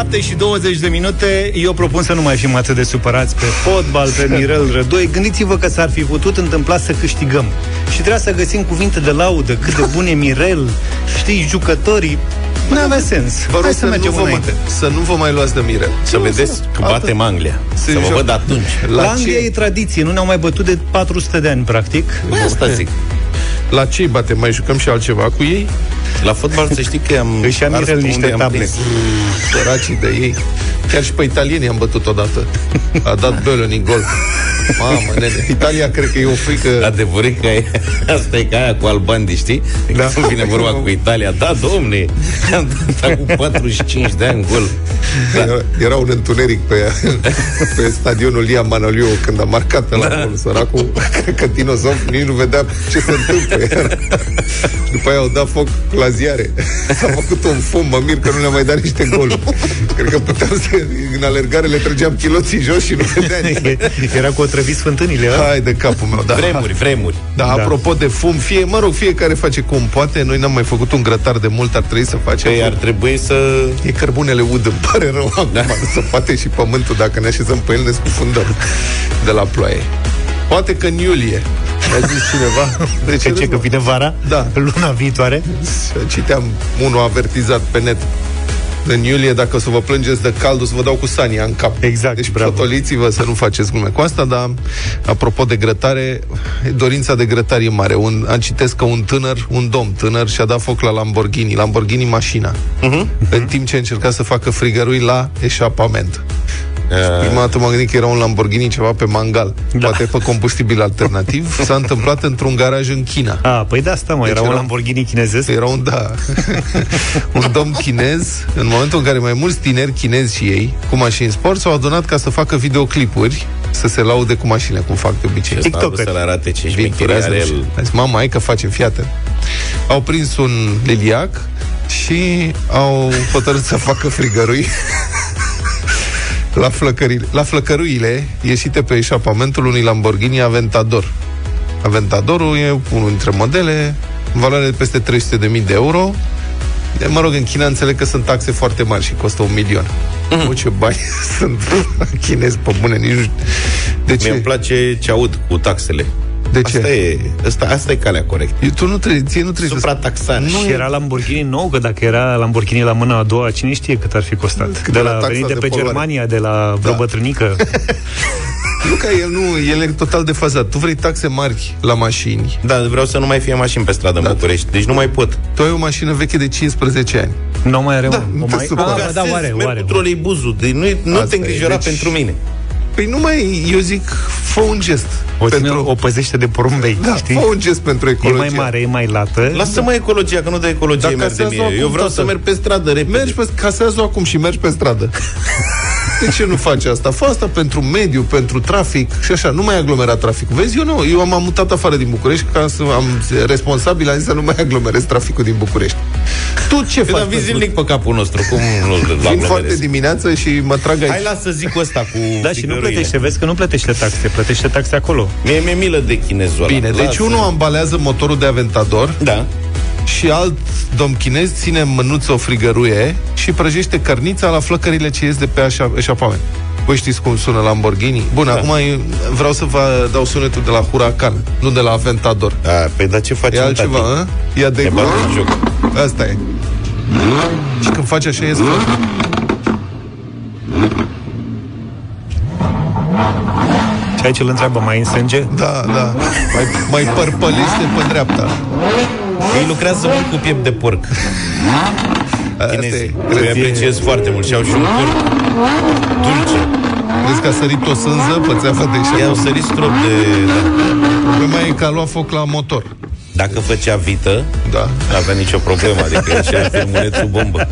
7 și 20 de minute Eu propun să nu mai fim atât de supărați Pe fotbal, pe Mirel Rădoi Gândiți-vă că s-ar fi putut întâmpla să câștigăm Și trebuia să găsim cuvinte de laudă Cât de bun e Mirel Știi, jucătorii nu avea sens. Vă rog să, să, nu vă mai, să nu vă mai luați de mire. Să nu, vedeți că batem Anglia. Să, să vă văd atunci. La, la Anglia ce? e tradiție. Nu ne-au mai bătut de 400 de ani, practic. Păi asta zic. La ce batem? Mai jucăm și altceva cu ei? La fotbal să știi că am Își am niște table Săracii de ei Chiar și pe italieni am bătut odată A dat Bölön în gol Mamă, nene, Italia cred că e o frică Adevărat că e, asta e ca aia cu albandi, știi? Da. Când vine vorba cu Italia Da, domne, am dat cu 45 de ani gol da. era, era un întuneric pe, pe stadionul Lia Manoliu Când a marcat pe la da. gol Săracul, cred că Dinosov nici nu vedea ce se întâmplă După aia au dat foc la ziare S-a făcut un fum, mă mir că nu le-a mai dat niște goluri Cred că puteam să, în alergare le trăgeam chiloții jos și nu vedea Era cu o otrăvit fântânile, a? Hai de capul meu, da. Vremuri, vremuri. Da, da, apropo de fum, fie, mă rog, fiecare face cum poate. Noi n-am mai făcut un grătar de mult, ar trebui să facem. Păi ar trebui să... E cărbunele ud, îmi pare rău acum. Da. Să poate și pământul, dacă ne așezăm pe el, ne scufundăm de la ploaie. Poate că în iulie a zis cineva. De ce, ce că vine vara? Da. Luna viitoare? Citeam unul avertizat pe net în iulie, dacă o să vă plângeți de cald, o să vă dau cu sania în cap. Exact, Deci protoliți-vă să nu faceți glume cu asta, dar apropo de grătare, dorința de grătare e mare. Un, am citesc că un tânăr, un domn tânăr și-a dat foc la Lamborghini, Lamborghini mașina, uh-huh. în timp ce încerca să facă frigărui la eșapament. Uh... Prima dată m-am gândit că era un Lamborghini ceva pe mangal. Da. Poate pe combustibil alternativ. S-a întâmplat într-un garaj în China. A, păi da, asta mă, deci era, era un Lamborghini chinezesc? Era un, da, un domn chinez, în momentul în care mai mulți tineri chinezi și ei, cu mașini sport, s-au adunat ca să facă videoclipuri să se laude cu mașinile, cum fac de obicei. TikTok să le arate ce șmecherie are el. Zis, mama, hai că facem, fiată. Au prins un liliac și au hotărât să facă frigărui la, flăcările, la flăcăruile ieșite pe eșapamentul unui Lamborghini Aventador. Aventadorul e unul dintre modele, în valoare de peste 300.000 de euro. De, mă rog, în China înțeleg că sunt taxe foarte mari și costă un milion. Mm. O, ce bani sunt chinezi pe bune, nici nu De ce? Mi-e place ce aud cu taxele. De ce? Asta e, asta, asta e calea corectă. Tu nu trebuie, ție nu trebuie Suprataxare. Nu și era Lamborghini nou, că dacă era Lamborghini la mâna a doua, cine știe cât ar fi costat. Cât de la, venit de, de pe poluare. Germania, de la vreo da. bătrânică. Nu că el nu, el e total defazat. Tu vrei taxe mari la mașini. Da, vreau să nu mai fie mașini pe stradă da. în București. Deci nu mai pot. Tu ai o mașină veche de 15 ani. Nu mai are da, o, o mai... Ah, da, oare, oare. cu troleibuzul. Deci nu, nu te îngrijora deci... pentru mine. Păi nu mai, eu zic, fă un gest. O, pentru... o păzește de porumbei, da, știi? fă un gest pentru ecologie. E mai mare, e mai lată. Lasă-mă ecologia, că nu de ecologie merge mie. Eu vreau toată. să merg pe stradă repede. Mergi pe, casează acum și mergi pe stradă. De ce nu faci asta? Fă asta pentru mediu, pentru trafic și așa, nu mai aglomera traficul. Vezi, eu nu, eu am mutat afară din București ca să am responsabil, am zis să nu mai aglomerez traficul din București. Tu ce faci? Dar zilnic pe capul nostru, cum nu Vin foarte dimineață și mă trag aici. Hai lasă zic ăsta cu Da, și nu plătește, vezi că nu plătește taxe, plătește taxe acolo. Mie mi-e milă de chinezul Bine, ăla. deci unul ambalează motorul de Aventador. Da și alt domn chinez ține în mânuță o frigăruie și prăjește cărnița la flăcările ce ies de pe așa, eșapament. Voi știți cum sună Lamborghini? Bun, da. acum vreau să vă dau sunetul de la Huracan, nu de la Aventador. A, păi dar ce faci? E altceva, a? Ia de joc. Asta e. Și când faci așa, ies Și aici îl întreabă, mai în sânge? Da, da. Mai, mai părpălește pe dreapta. Ei lucrează mult cu piept de porc. Chinezii. Eu apreciez foarte mult și au și un porc dulce. Crezi că a sărit o sânză pe țeafă de șapă? I-au sărit strop de... Da. Problema e că a luat foc la motor. Dacă făcea vită, da. nu avea nicio problemă, adică ieșea filmulețul bombă.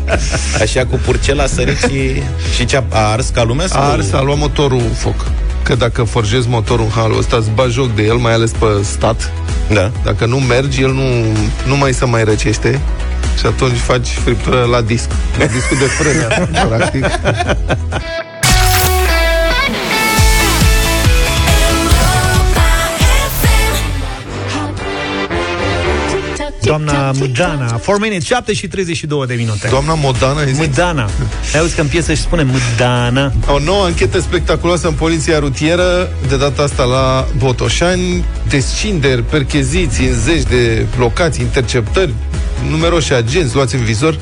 Așa cu purcel a sărit și, și ce a, a ars ca lumea? A ars, a luat motorul foc că dacă forjezi motorul în halul ăsta, îți bagi joc de el, mai ales pe stat. Da. Dacă nu mergi, el nu, nu mai se mai răcește și atunci faci friptură la disc. La discul de frână, practic. Doamna Mudana. 4 minutes, 7 și 32 de minute. Doamna Modana, ai zis? Mudana. Ai auzit că în piesă și spune Mudana. O nouă anchetă spectaculoasă în poliția rutieră, de data asta la Botoșani, descinderi, percheziții în zeci de locații, interceptări, numeroși agenți luați în vizor.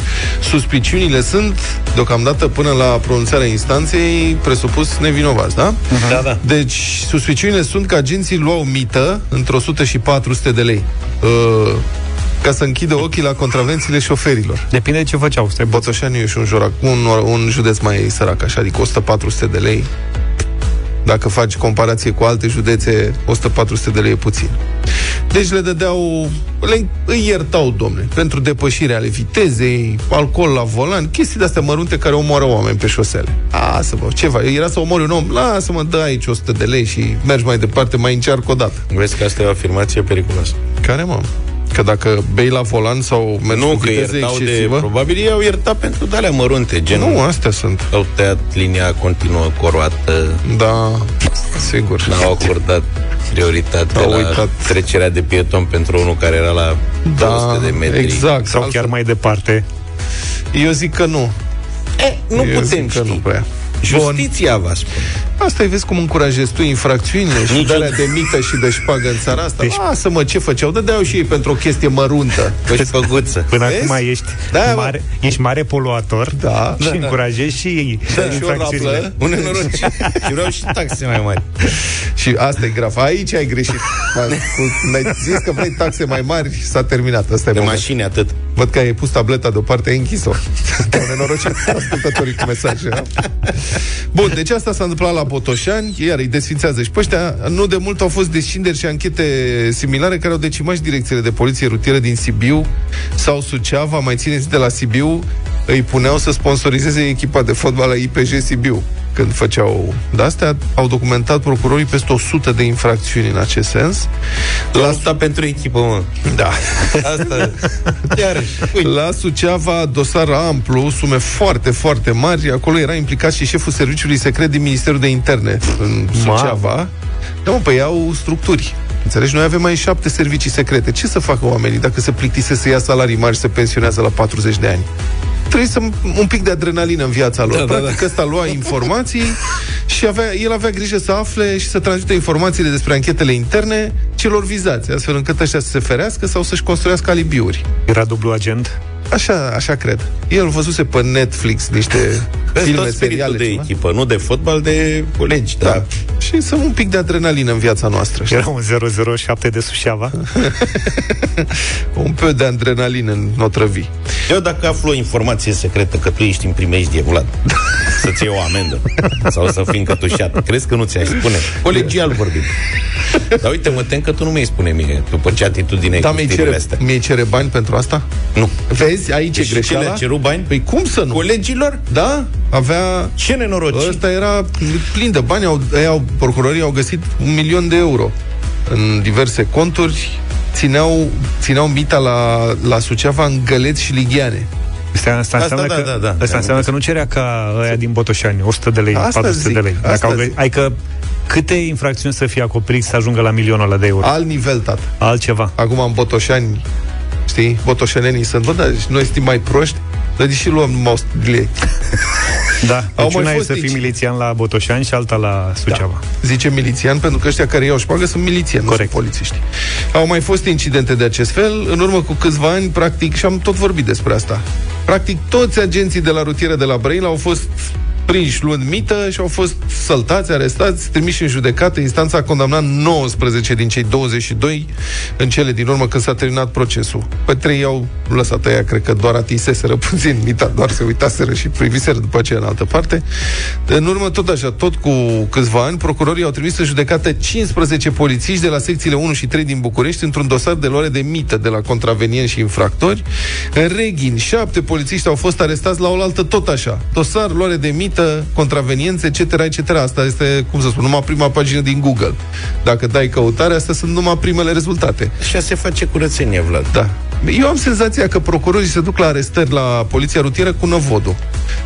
Suspiciunile sunt, deocamdată, până la pronunțarea instanței, presupus nevinovați, da? Da, da. Deci, suspiciunile sunt că agenții luau mită între 100 și 400 de lei. Uh, ca să închidă ochii la contravențiile șoferilor. Depinde de ce făceau. Stai bot. Botoșani e și un, jorac, un, un județ mai sărac, așa, adică 100-400 de lei. Dacă faci comparație cu alte județe, 100-400 de lei e puțin. Deci le dădeau, le, îi iertau, domne, pentru depășire ale vitezei, alcool la volan, chestii de-astea mărunte care omoară oameni pe șosele. Lasă-mă, ce faci? Era să omori un om, lasă-mă, dă aici 100 de lei și mergi mai departe, mai încearcă o dată. Vezi că asta e o afirmație periculoasă. Care, mă? Că dacă bei la volan sau mergi Nu, cu că viteză iertau de... excesivă... Probabil ei au iertat pentru de-alea mărunte, gen... Nu, astea sunt. Au tăiat linia continuă coroată, Da, sigur. n-au acordat prioritate Au la uitat. trecerea de pieton pentru unul care era la 200 de metri. exact. Sau Altfel- chiar mai departe. Eu zic că nu. E, nu Eu putem zic că ști. nu prea. Justiția va spune. Asta îi vezi cum încurajezi tu infracțiunile și Nici darea o- de mită și de șpagă în țara asta. Deci- Lasă-mă, ce făceau? Dădeau și ei pentru o chestie măruntă. Păi făguță. Până Vezi? acum ești, Da, mă. mare, ești mare poluator Da. și Da, da. încurajezi și ei Da, și o infracțiunile. raplă. Un nenorocit. Și vreau și taxe mai mari. Și asta e grav. Aici ai greșit. Ai zis că vrei taxe mai mari și s-a terminat. Asta e De momentul. mașini atât. Văd că ai pus tableta deoparte, ai închis-o. Te-au nenorocit ascultătorii cu mesaje. da? Bun, deci asta s-a întâmplat la Botoșani, iar îi desfințează. Și pe ăștia, nu de mult au fost descinderi și anchete similare care au decimat și direcțiile de poliție rutieră din Sibiu sau Suceava, mai țineți de la Sibiu, îi puneau să sponsorizeze echipa de fotbal la IPJ Sibiu când făceau de astea, au documentat procurorii peste 100 de infracțiuni în acest sens. La asta pentru echipă, mă. Da. Asta, iarăși. Uite, La Suceava, dosar amplu, sume foarte, foarte mari. Acolo era implicat și șeful serviciului secret din Ministerul de Interne în Suceava. Da, mă, păi au structuri. Înțelegi? Noi avem mai șapte servicii secrete. Ce să facă oamenii dacă se plictisesc să ia salarii mari și se pensionează la 40 de ani? Trebuie să un pic de adrenalină în viața lor. Da, Da, da, Practic da. ăsta lua informații și avea, el avea grijă să afle și să transmită informațiile despre anchetele interne celor vizați, astfel încât ăștia să se ferească sau să-și construiască alibiuri. Era dublu agent. Așa, așa cred. El văzuse pe Netflix niște Vezi filme, tot spiritul seriale. de ceva. echipă, nu de fotbal, de colegi, da. Da. Și să un pic de adrenalină în viața noastră. Știi? Era un 007 de Suceava. Un peu de adrenalină în notrăvi. Eu dacă aflu o informație secretă că tu ești în primejdie, Vlad, să-ți iei o amendă sau să fii încătușat, crezi că nu ți-aș spune? Colegial vorbim. Dar uite, mă tem că tu nu mi-ai spune mie după ce atitudine ai Da, cu mi-i știrile cere, astea. mi cere bani pentru asta? Nu. Vezi, aici Deci e ce le-a greșeala. cerut bani? Păi cum să nu? Colegilor? Da, avea... Ce nenorocit. Ăsta era plin de bani, au, ei au, procurorii au găsit un milion de euro în diverse conturi, țineau, țineau mita la, la Suceava în găleți și ligheane. Asta, asta, Asta, înseamnă, da, că, da, da. asta înseamnă că nu cerea ca ăia din Botoșani 100 de lei, Asta 400 de zic, lei. asta au, gă- zic. adică câte infracțiuni să fie acoperit să ajungă la milionul ăla de euro? Alt nivel, tată. Altceva. Acum în Botoșani, știi, botoșenenii sunt, bă, dar noi suntem mai proști, dar deși luăm numai 100 de lei. Da. Au Deci mai una e fost să fii aici. milițian la Botoșani și alta la Suceava. Zice milițian, pentru că ăștia care iau șpagă sunt milițieni, nu sunt Corect. polițiști. Au mai fost incidente de acest fel. În urmă cu câțiva ani, practic, și am tot vorbit despre asta. Practic, toți agenții de la rutieră de la Brăila au fost prinși luând mită și au fost săltați, arestați, trimiși în judecată. Instanța a condamnat 19 din cei 22 în cele din urmă când s-a terminat procesul. Pe trei au lăsat aia, cred că doar atinseseră puțin mita, doar se uitaseră și priviseră după aceea în altă parte. În urmă, tot așa, tot cu câțiva ani, procurorii au trimis în judecată 15 polițiști de la secțiile 1 și 3 din București într-un dosar de luare de mită de la contravenienți și infractori. În Reghin, șapte polițiști au fost arestați la oaltă tot așa. Dosar, luare de mită, contraveniențe, etc., etc. Asta este, cum să spun, numai prima pagină din Google. Dacă dai căutare, astea sunt numai primele rezultate. Așa se face curățenie, Vlad. Da. Eu am senzația că procurorii se duc la arestări la poliția rutieră cu năvodul.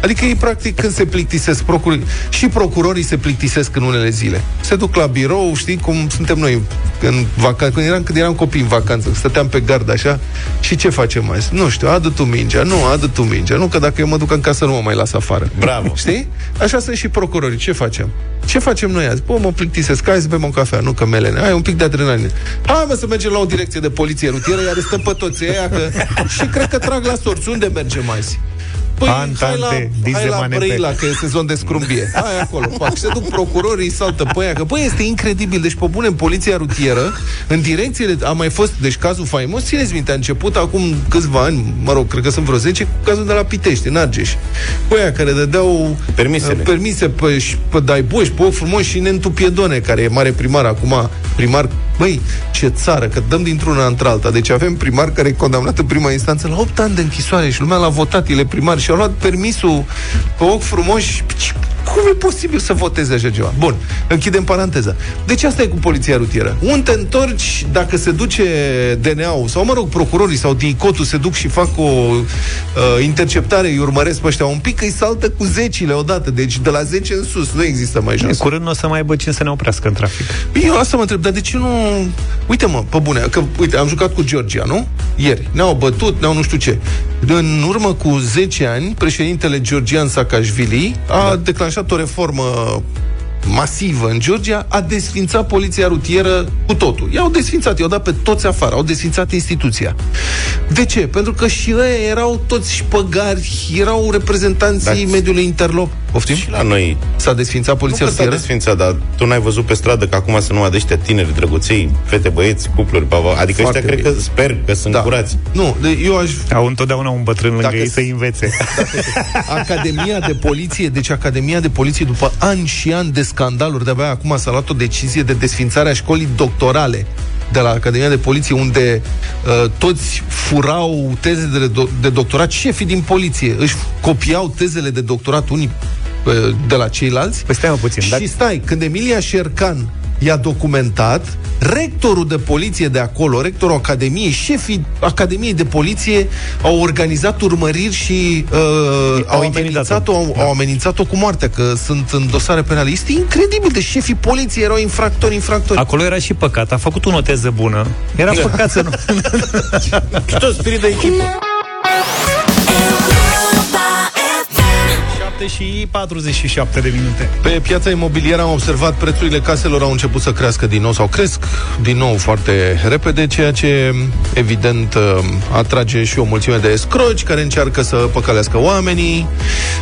Adică ei, practic, când se plictisesc, procurorii, și procurorii se plictisesc în unele zile. Se duc la birou, știi cum suntem noi în vacanță, când eram, când eram copii în vacanță, stăteam pe gard așa, și ce facem mai? Nu știu, adă tu mingea, nu, adă tu mingea, nu, că dacă eu mă duc în casă nu mă mai las afară. Bravo. Știi? Așa sunt și procurorii. Ce facem? Ce facem noi azi? Bă, mă plictisesc, hai să bem o cafea, nu că melene. Ai un pic de adrenalină. Hai mă să mergem la o direcție de poliție rutieră, iar stăm pe toți ăia, că... și cred că trag la sorți. Unde mergem azi? Păi, Antante, hai la, hai la Dizemanepe. Brăila, că e sezon de scrumbie. Hai acolo, fac. Se duc procurorii, saltă pe aia. Că, băi, este incredibil. Deci, pe bune, în poliția rutieră, în direcțiile... A mai fost, deci, cazul faimos, țineți minte, a început acum câțiva ani, mă rog, cred că sunt vreo 10, cu cazul de la Pitești, în Argeș. Cu aia care dădeau Permisele. uh, permise pe, și pe Daiboș, pe Oc Frumos și Nentu Piedone, care e mare primar acum, primar Băi, ce țară, că dăm dintr-una într-alta. Deci avem primar care e condamnat în prima instanță la 8 ani de închisoare și lumea l-a votat, el e primar și a luat permisul pe ochi frumoși. Cum e posibil să voteze așa ceva? Bun, închidem paranteza. Deci asta e cu poliția rutieră. Unde te întorci dacă se duce DNA-ul sau, mă rog, procurorii sau DICOT-ul se duc și fac o uh, interceptare, îi urmăresc pe ăștia un pic, îi saltă cu zecile odată. Deci de la 10 în sus, nu există mai jos. Curând nu o să mai aibă cine să ne oprească în trafic. Eu asta mă întreb, dar de ce nu... Uite mă, pe bune, că, uite, am jucat cu Georgia, nu? Ieri. Ne-au bătut, ne-au nu știu ce. În urmă cu 10 ani, președintele Georgian Saakashvili a da. declanșat o reformă masivă în Georgia, a desfințat poliția rutieră cu totul. I-au desfințat, i-au dat pe toți afară, au desfințat instituția. De ce? Pentru că și ei erau toți șpăgari, erau reprezentanții Da. mediului interlop. Poftim? Și la noi S-a desfințat Nu poliția că s-a rutieră? desfințat, dar tu n-ai văzut pe stradă că acum să nu de ăștia tineri, drăguței, fete, băieți, cupluri, bava. Adică Foarte ăștia cred bine. că sper că sunt Da. curați. Nu, de- eu aș Au întotdeauna un bătrân lângă Dacă ei s- să învețe. Academia de Poliție, deci Academia de Poliție, după ani și ani de scandaluri, de-abia acum s-a luat o decizie de desfințare a școlii doctorale de la Academia de Poliție, unde uh, toți furau teze de, do- de doctorat, șefii din poliție își copiau tezele de doctorat unii uh, de la ceilalți. Păi stai mă puțin, și dacă- stai, când Emilia Șercan i-a documentat, rectorul de poliție de acolo, rectorul Academiei, șefii Academiei de Poliție au organizat urmăriri și uh, au, intimidat-o. amenințat-o, au, Da. au amenințat-o cu moartea, că sunt în dosare penale. Este incredibil, de șefii poliției erau infractori, infractori. Acolo era și păcat. A făcut o teză bună. Era păcat să nu... Și tot spirit de echipă. 7 și 47 de minute. Pe piața imobiliară am observat prețurile caselor au început să crească din nou sau cresc din nou foarte repede, ceea ce evident uh, atrage și o mulțime de escroci care încearcă să păcălească oamenii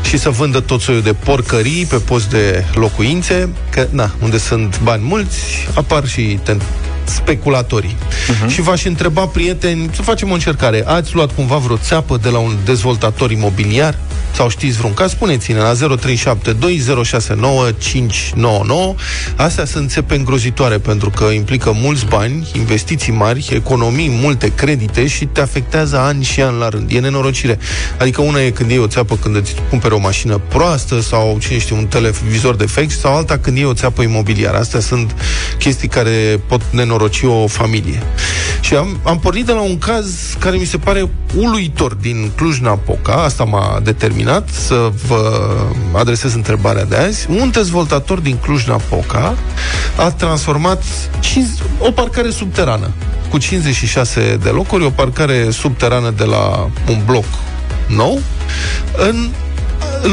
și să vândă tot soiul de porcării pe post de locuințe, că na, unde sunt bani mulți, apar și ten- speculatorii. Uh-huh. Și v-aș întreba, prieteni, să facem o încercare. Ați luat cumva vreo țeapă de la un dezvoltator imobiliar? Sau știți vreun caz? Spuneți-ne la 0372069599. Astea sunt țepe îngrozitoare pentru că implică mulți bani, investiții mari, economii, multe credite și te afectează ani și ani la rând. E nenorocire. Adică una e când iei o țeapă când îți cumperi o mașină proastă sau, cine știe, un televizor defect sau alta când iei o țeapă imobiliară. Astea sunt chestii care pot nenoroci o familie. Și am, am pornit de la un caz care mi se pare uluitor din Cluj-Napoca, asta m-a determinat să vă adresez întrebarea de azi. Un dezvoltator din Cluj-Napoca a transformat cinci- o parcare subterană cu 56 de locuri, o parcare subterană de la un bloc nou, în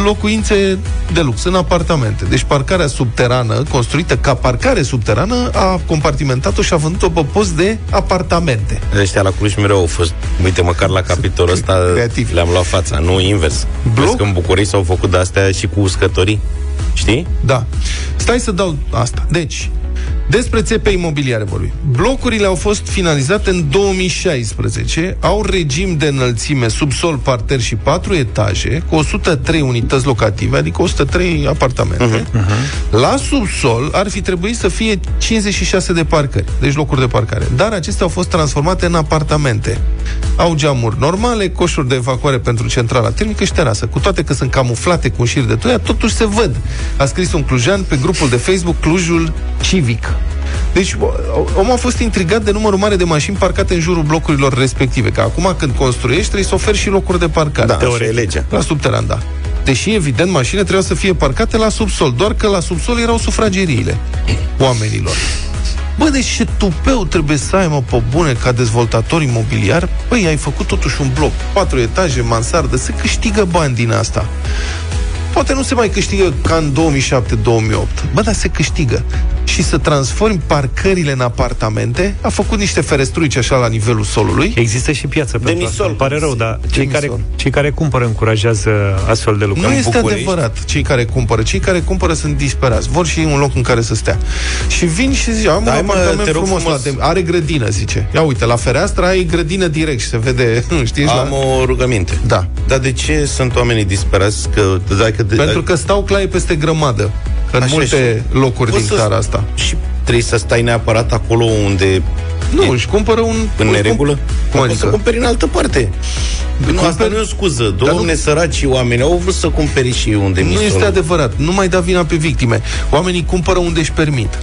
locuințe de lux, în apartamente. Deci parcarea subterană, construită ca parcare subterană, a compartimentat-o și a vândut-o pe post de apartamente. Ăștia la Cluj mereu au fost, uite, măcar la capitolul ăsta Creativ. le-am luat fața, nu invers. Bloc? Vezi că în București s-au făcut de-astea și cu uscătorii. Știi? Da. Stai să dau asta. Deci, despre țepe imobiliare vorbim. Blocurile au fost finalizate în 2016, au regim de înălțime subsol, parter și 4 etaje, cu 103 unități locative, adică 103 apartamente. Uh-huh. La subsol ar fi trebuit să fie 56 de parcări, deci locuri de parcare. Dar acestea au fost transformate în apartamente. Au geamuri normale, coșuri de evacuare pentru centrala termică și terasă. Cu toate că sunt camuflate cu un șir de toia, totuși se văd. A scris un clujan pe grupul de Facebook Clujul Civic. Deci omul a fost intrigat de numărul mare de mașini parcate în jurul blocurilor respective. Că acum când construiești trebuie să oferi și locuri de parcare. Da, teorie legea. La subteran, da. Deși, evident, mașinile trebuia să fie parcate la subsol, doar că la subsol erau sufrageriile oamenilor. Bă, deci ce tupeu trebuie să ai, mă, pe bune, ca dezvoltator imobiliar? Păi, ai făcut totuși un bloc, patru etaje, mansardă, se câștigă bani din asta. Poate nu se mai câștigă ca în 2007-2008, bă, dar se câștigă. Și să transformi parcările în apartamente, a făcut niște ferestruici așa la nivelul solului. Există și piață pentru Demisol. asta. Îmi pare rău, dar cei Demisol. care, cei care cumpără încurajează astfel de lucruri. Nu În este București, adevărat cei care cumpără. Cei care cumpără sunt disperați. Vor și ei un loc în care să stea. Și vin și zic, am Da, un mă, apartament te rog frumos, frumos. la Dem- are grădină, zice. Ia uite, la fereastră ai grădină direct și se vede, știi, Am la... o rugăminte. Da. Dar de ce sunt oamenii disperați? Că, dacă de, Pentru că stau claie peste grămadă. În Așa multe și- locuri poți din să- țara asta. Și trebuie să stai neapărat acolo unde Nu, e își cumpără un... în un- neregulă? Cum Dar adică? Poți să cumperi în altă parte. Nu, asta cumperi- nu e o scuză. Dar Doamne, nu- săraci oameni au vrut să cumpere și ei unde Nu mi este adevărat. Nu mai da vina pe victime. Oamenii cumpără unde își permit.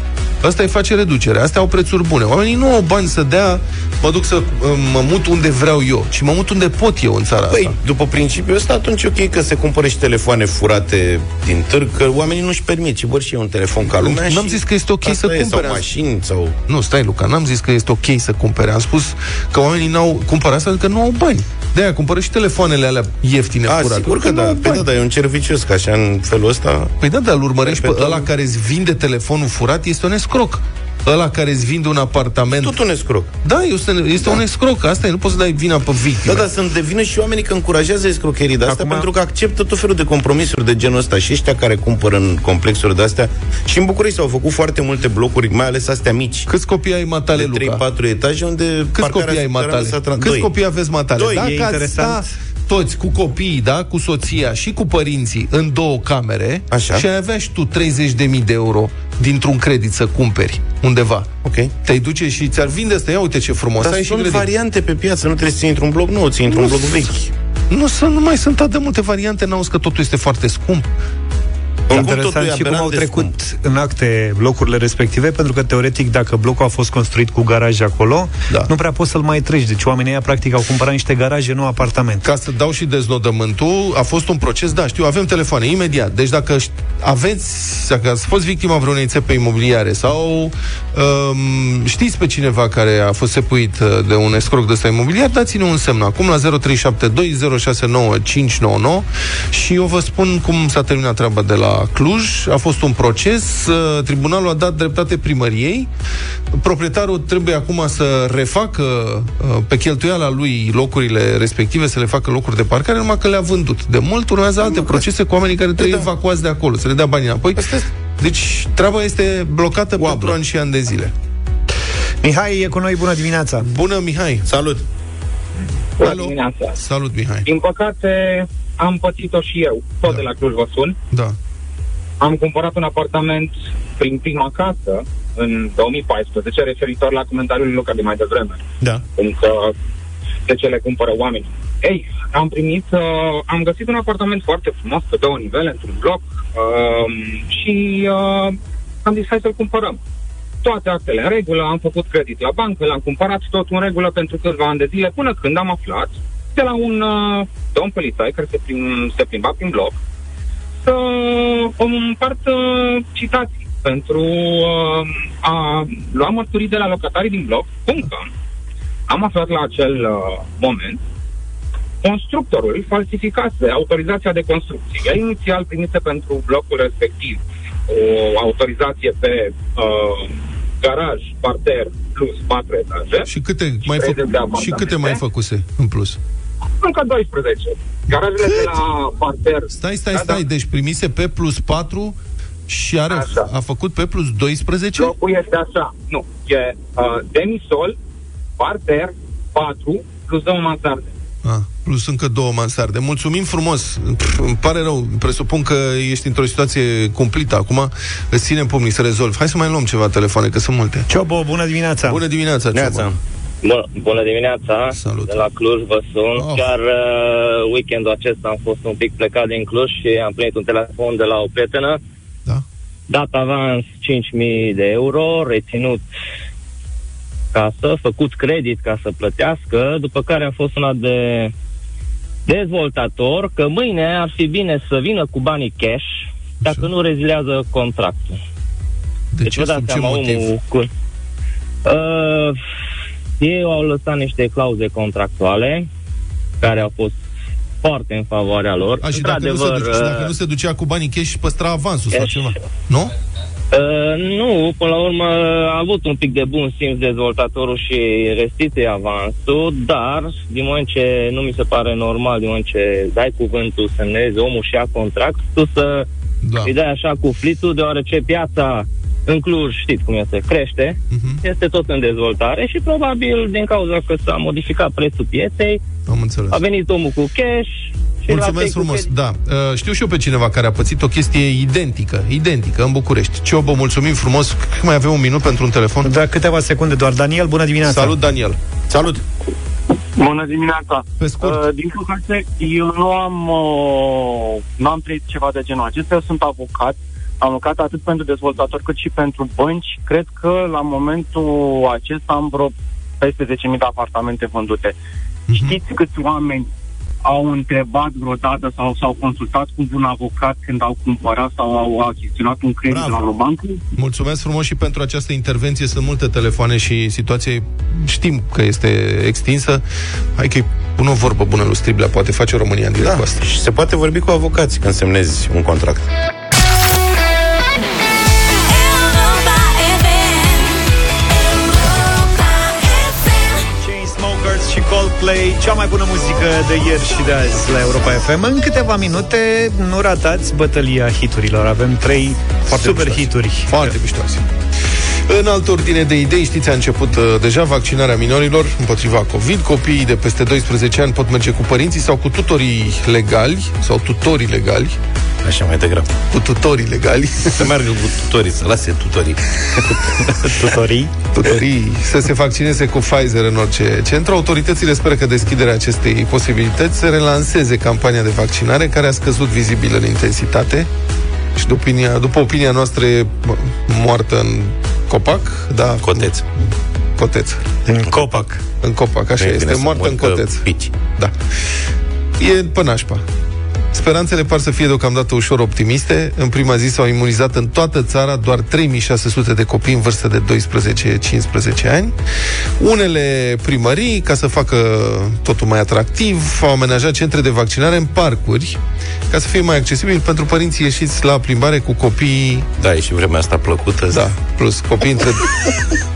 Asta îi face reducere. Astea au prețuri bune. Oamenii nu au bani să dea, mă duc să uh, mă mut unde vreau eu, ci mă mut unde pot eu în țara Păi, asta. după principiul ăsta, atunci e ok că se cumpără și telefoane furate din târg, că oamenii nu-și permit, ci vor și ei un telefon ca lumea N-am și zis că este ok asta să e, cumpere. Sau mașini, sau... Nu, stai, Luca, n-am zis că este ok să cumpere. Am spus că oamenii n-au cumpărat asta pentru că nu au bani. De-aia cumpără și telefoanele alea ieftine A, furate. sigur că nu da. au Păi bani. da, dar e un cer vicios, că așa în felul ăsta... Păi da, dar îl urmărești pe Perpetual. ăla care îți vinde telefonul furat, este un escroc. Ăla care îți vinde un apartament... Tot un escroc. Da, este, este un escroc. Asta e, nu poți să dai vina pe victime. Da, dar sunt de vină și oamenii că încurajează escrocherii de astea Acum- pentru că acceptă tot felul de compromisuri de genul ăsta și ăștia care cumpără în complexuri de astea. Și în București s-au făcut foarte multe blocuri, mai ales astea mici. Câți copii ai matale, de Luca? 3-4 etaje unde Câți parcarea copii ai subterană matale? s-a tran- Câți Doi. copii aveți matale? Doi, Dacă e ați interesant. sta toți cu copiii, da, cu soția și cu părinții în două camere Așa. și ai avea și tu 30.000 de euro dintr-un credit să cumperi undeva. Ok. Te-ai duce și ți-ar vinde asta, ia uite ce frumos, Dar ai și sunt grădină. variante pe piață, nu trebuie să ții într-un bloc nou, ții într-un Nu bloc sunt. vechi. Nu, sunt, nu mai sunt atât de multe variante, n-auzi că totul este foarte scump. Oricum, totul Interesant e și cum aberant au de trecut scump. în acte blocurile respective, pentru că, teoretic, dacă blocul a fost construit cu garaj acolo, Da. nu prea poți să-l mai treci. Deci oamenii ăia, practic, au cumpărat niște garaje, nu apartament. Ca să dau și deznodământul, a fost un proces, da, știu, avem telefoane, imediat. Deci dacă ș- aveți, dacă ați fost victima vreunei țepe imobiliare sau um, știți pe cineva care a fost sepuit uh, de un escroc de ăsta imobiliar, dați-ne un semn acum la 0372069599 și eu vă spun cum s-a terminat treaba de la Cluj. A fost un proces, uh, tribunalul a dat dreptate primăriei, proprietarul trebuie acum să refacă uh, pe cheltuiala lui locurile respective, să le facă locuri de parcare, numai că le-a vândut. De mult urmează alte procese cu oamenii care trebuie da. evacuați de acolo, să le dea banii înapoi. Asta este. Deci treaba este blocată Oablă. pentru ani și ani de zile. Mihai e cu noi, bună dimineața! Bună, Mihai! Salut! Bună Alo. dimineața. Salut, Mihai! Din păcate, am pățit-o și eu. Tot Da. de la Cluj vă sun. Da. Am cumpărat un apartament prin prima casă în 2014, referitor la comentariul lui Luca de mai devreme. Da. Încă de ce le cumpără oamenii. Ei, am primit, uh, am găsit un apartament foarte frumos, pe două nivele, într-un bloc, uh, și uh, am zis, hai să-l cumpărăm. Toate actele în regulă, am făcut credit la bancă, l-am cumpărat tot în regulă pentru câțiva ani de zile, până când am aflat de la un uh, domn polițai care se, plim, se plimba prin bloc să îmi împart uh, citații pentru uh, a lua mărturii de la locatarii din bloc, cum că am aflat la acel uh, moment constructorul falsificase autorizația de construcție. Ea inițial primise pentru blocul respectiv o autorizație pe uh, garaj, parter plus patru etaje. Și câte mai, fă... 30 de și câte apartamente. mai făcuse în plus? Încă 12. Garajele de la parter... Stai, stai, Da, stai. da. Deci primise pe plus 4 și are, Așa. a făcut pe plus 12? Blocul este așa. Nu. E uh, demisol, parter, 4 plus două mansarde. Ah, plus încă două mansarde. Mulțumim frumos. Pff, îmi pare rău. Presupun că ești într-o situație cumplită. Acum îți ținem pumnii să rezolvi. Hai să mai luăm ceva telefoane, că sunt multe. Ciobo, bună dimineața! Bună dimineața, Cioba. Neața. Bună, bună dimineața, Salut. de la Cluj vă sun. Oh. Chiar uh, weekendul acesta am fost un pic plecat din Cluj și am primit un telefon de la o prietenă Da? dat avans 5.000 de euro, reținut casă, făcut credit ca să plătească, după care a fost una de dezvoltator că mâine ar fi bine să vină cu banii cash dacă Așa. nu rezilează contractul. De ce? vă dați Sub ce seama, motiv? omul Cu... Uh, ei au lăsat niște clauze contractuale care au fost foarte în favoarea lor. A, și dacă, nu se Într-adevăr, duce, și dacă uh, nu se ducea cu banii cash, păstra avansul sau cash. ceva. Nu? Uh, nu, până la urmă a avut un pic de bun simț dezvoltatorul și restituie avansul, dar din moment ce nu mi se pare normal, din moment ce dai cuvântul, semnezi omul și ia contract, tu să Da. îi dai așa cu flitul, deoarece piața în Cluj, știți cum este, crește, Mhm. este tot în dezvoltare și probabil din cauza că s-a modificat prețul pieței, Am înțeles. a venit omul cu cash și l-a Mulțumesc tăiat cu frumos, credit. da. Uh, Știu și eu pe cineva care a pățit o chestie identică, identică, în București. Ciobo, mulțumim frumos. Cred că mai avem un minut pentru un telefon. Da, câteva secunde doar. Daniel, bună dimineața. Salut, Daniel. Salut! Bună dimineața! Pe scurt. Uh, din păcate, eu nu am, uh, nu am trăit ceva de genul acesta. Eu sunt avocat. Am lucrat atât pentru dezvoltatori cât și pentru bănci. Cred că la momentul acesta am vreo peste 10.000 de apartamente vândute. Mhm. Știți câți oameni au întrebat vreodată sau s-au consultat cu un avocat când au cumpărat sau au achiziționat un credit Bravo. la o bancă? Mulțumesc frumos și pentru această intervenție. Sunt multe telefoane și situație știm că este extinsă. Hai că pun o vorbă bună lui Striblea, poate face România în direct Da, cu asta. și se poate vorbi cu avocați când semnezi un contract. Coldplay, cea mai bună muzică de ieri și de azi la Europa FM. În câteva minute nu ratați bătălia hiturilor. Avem trei Foarte super miștoase. hituri. Foarte miștoase. În altă ordine de idei, știți, a început uh, deja vaccinarea minorilor împotriva COVID. Copiii de peste 12 ani pot merge cu părinții sau cu tutorii legali sau tutorii legali, Așa mai degrabă. cu tutorii legali, Să meargă cu tutorii, să lase tutorii. Tutorii. tutorii să se vaccineze cu Pfizer în orice centru. Autoritățile speră că deschiderea acestei posibilități să relanseze campania de vaccinare care a scăzut vizibil în intensitate și după opinia, după opinia noastră e mă, moartă în copac, da, Coteț. coteț. În copac. În copac, așa Nu e este, bine să moartă în mor că coteț. Pici. Da. E pe nașpa. Speranțele par să fie deocamdată ușor optimiste. În prima zi s-au imunizat în toată țara doar 3600 de copii în vârstă de 12-15 ani. Unele primării, ca să facă totul mai atractiv, au amenajat centre de vaccinare în parcuri, ca să fie mai accesibil pentru părinții ieșiți la plimbare cu copiii Da, e și vremea asta plăcută. da, plus copii între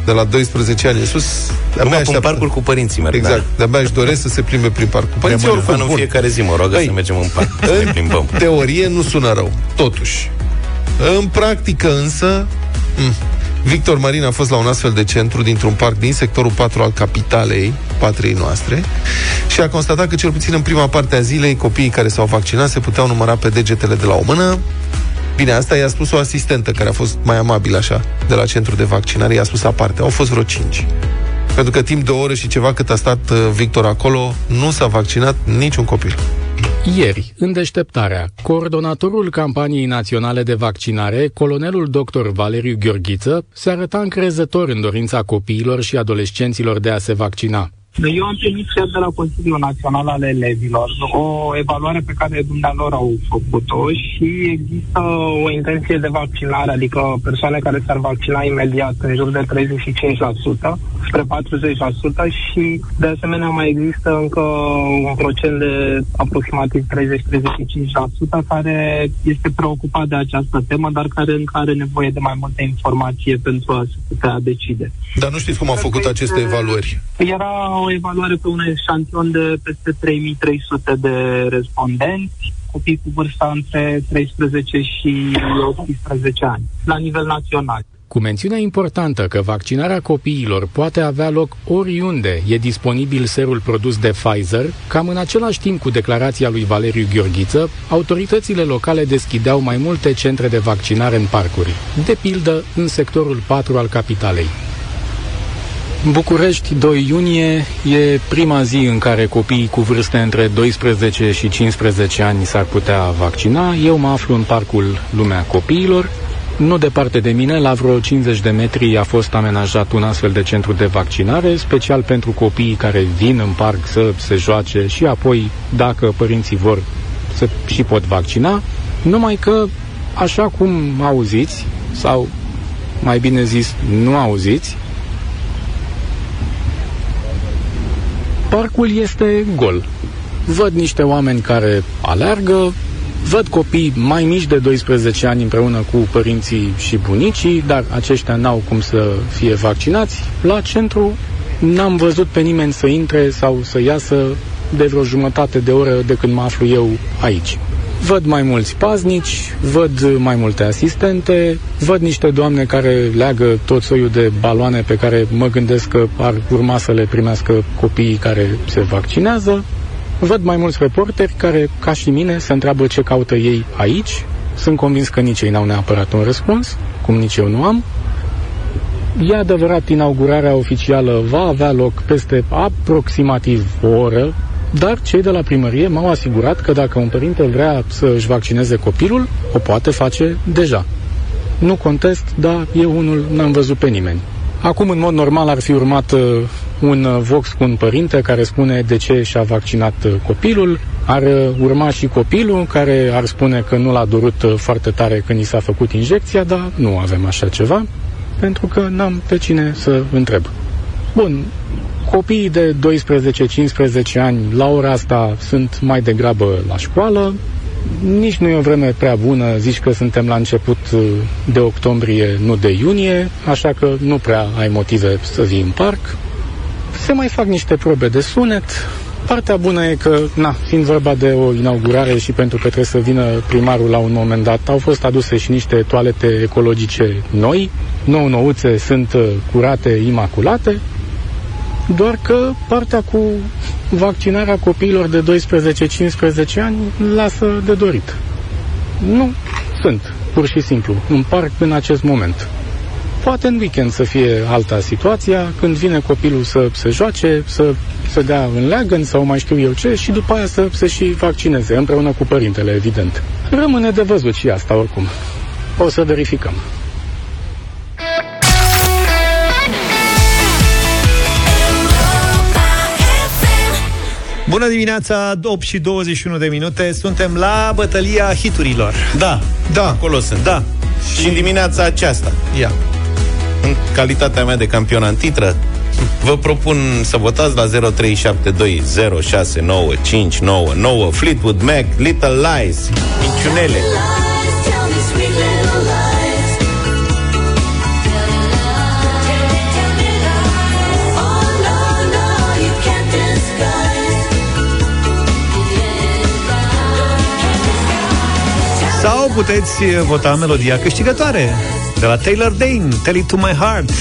de la 12 ani în sus. Acum de-abia pun așteaptă. parcuri cu părinții merg. Exact, de-abia își doresc să se plimbe prin parc. Cu părinții Părinții oricum, în bun. fiecare zi mă roagă Păi, să mergem în parc, să ne În plimbăm. teorie nu sună rău, totuși. În practică însă, m, Victor Marin a fost la un astfel de centru dintr-un parc din sectorul 4 al capitalei patriei noastre și a constatat că cel puțin în prima parte a zilei copiii care s-au vaccinat se puteau număra pe degetele de la o mână. Bine, asta i-a spus o asistentă care a fost mai amabilă așa de la centru de vaccinare, i-a spus aparte. Au fost vreo 5. Pentru că timp de o oră și ceva cât a stat uh, Victor acolo, nu s-a vaccinat niciun copil. Ieri, în deșteptarea, coordonatorul campaniei naționale de vaccinare, colonelul dr. Valeriu Gheorghiță, se arăta încrezător în dorința copiilor și adolescenților de a se vaccina. Eu am primit chiar de la Consiliul Național al Elevilor o evaluare pe care dumnealor au făcut-o și există o intenție de vaccinare, adică persoane care s-ar vaccina imediat în jur de 35% spre 40% și de asemenea mai există încă un procent de aproximativ 30-35% care este preocupat de această temă, dar care încă are nevoie de mai multă informație pentru a se putea decide. Dar nu știți cum au făcut aceste evaluări. Era o evaluare pe un eșantion de peste 3300 de respondenți, copii cu vârsta între 13 și 18 ani, la nivel național. Cu mențiunea importantă că vaccinarea copiilor poate avea loc oriunde e disponibil serul produs de Pfizer, cam în același timp cu declarația lui Valeriu Gheorghiță, autoritățile locale deschideau mai multe centre de vaccinare în parcuri, de pildă în sectorul 4 al capitalei. În București, 2 iunie, e prima zi în care copiii cu vârste între 12 și 15 ani s-ar putea vaccina. Eu mă aflu în parcul Lumea Copiilor nu departe de mine, la vreo 50 de metri, a fost amenajat un astfel de centru de vaccinare, special pentru copiii care vin în parc să se joace și apoi, dacă părinții vor, să și pot vaccina. Numai că, așa cum auziți, sau mai bine zis, nu auziți, parcul este gol. Văd niște oameni care alergă, văd copii mai mici de 12 ani împreună cu părinții și bunicii, dar aceștia n-au cum să fie vaccinați. La centru n-am văzut pe nimeni să intre sau să iasă de vreo jumătate de oră de când mă aflu eu aici. Văd mai mulți paznici, văd mai multe asistente, văd niște doamne care leagă tot soiul de baloane pe care mă gândesc că ar urma să le primească copiii care se vaccinează. Văd mai mulți reporteri care, ca și mine, se întreabă ce caută ei aici. Sunt convins că nici ei n-au neapărat un răspuns, cum nici eu nu am. E adevărat, inaugurarea oficială va avea loc peste aproximativ o oră, dar cei de la primărie m-au asigurat că dacă un părinte vrea să își vaccineze copilul, o poate face deja. Nu contest, dar eu unul n-am văzut pe nimeni. Acum, în mod normal, ar fi urmat uh, un uh, vox cu un părinte care spune de ce și-a vaccinat uh, copilul, ar uh, urma și copilul care ar spune că nu l-a durut uh, foarte tare când i s-a făcut injecția, dar nu avem așa ceva, pentru că n-am pe cine să întreb. Bun, copiii de 12-15 ani la ora asta sunt mai degrabă la școală, nici nu e o vreme prea bună, zici că suntem la început uh, de octombrie, nu de iunie, așa că nu prea ai motive să vii în parc. Se mai fac niște probe de sunet. Partea bună e că, na, fiind vorba de o inaugurare și pentru că trebuie să vină primarul la un moment dat, au fost aduse și niște toalete ecologice noi, nou-nouțe, sunt uh, curate, imaculate, doar că partea cu vaccinarea copiilor de 12-15 ani lasă de dorit. Nu sunt, pur și simplu, în parc în acest moment. Poate în weekend să fie alta situația, când vine copilul să se joace, să se dea în leagăn sau mai știu eu ce și după aia să se și vaccineze, împreună cu părintele, evident. Rămâne de văzut și asta oricum. O să verificăm. Bună dimineața, 8 și 21 de minute. Suntem la bătălia hiturilor. Da, Da, acolo sunt. Da. Și în dimineața aceasta, ia. în calitatea mea de campion în titră, vă propun să votați la 0372069599 Fleetwood Mac, Little Lies, minciunele. Puteți eh, vota melodia câștigătoare de la Taylor Dane, Tell It To My Heart.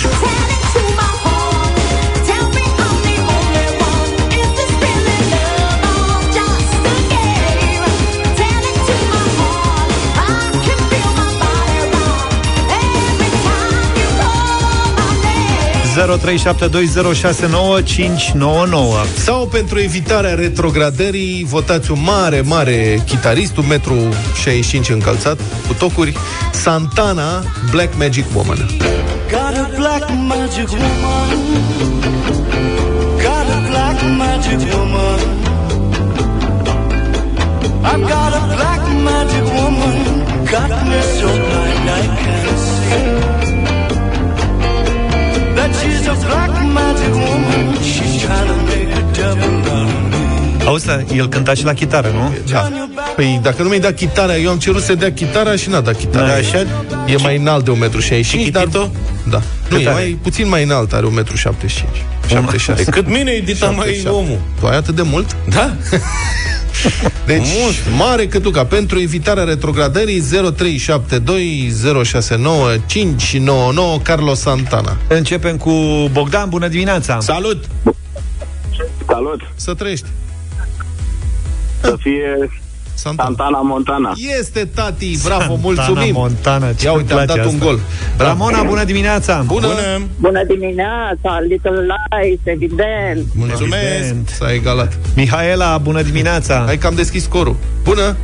0372069599. Sau pentru evitarea retrogradării, votați un mare, mare chitarist, un metru 65 încălțat, cu tocuri, Santana, Black Magic Woman. Got a black magic woman. Got a black magic woman. I've got a black magic woman. Got me so blind I can't see. That she's a black magic woman. She's trying to make a devil out of me. Auzi, da, el cânta și la chitară, nu? Da. Păi dacă nu mi-ai dat chitara, eu am cerut să dea chitara și n-a dat chitara. Da, așa? E mai înalt de 1,65 m, dar... Chitito? Da. Nu, Cât e are? mai, puțin mai înalt, are 1,75 m. 76. Cât mine e dita mai 77. omul. Tu ai atât de mult? Da? Deci, mare cătuca. Pentru evitarea retrogradării 0372069599 Carlos Santana. Începem cu Bogdan, bună dimineața! Salut! Salut! Să trăiești. Să fie Santana. Santana Montana. Este tati, bravo, Santana mulțumim. Montana, ce Ia îmi uite, am place dat un asta. gol. Bravo. Ramona, bună dimineața! Bună. Bună! Bună dimineața, Little Lies, evident. Mulțumesc. Evident. S-a egalat. Mihaela, bună dimineața! Hai că am deschis scorul. Bună.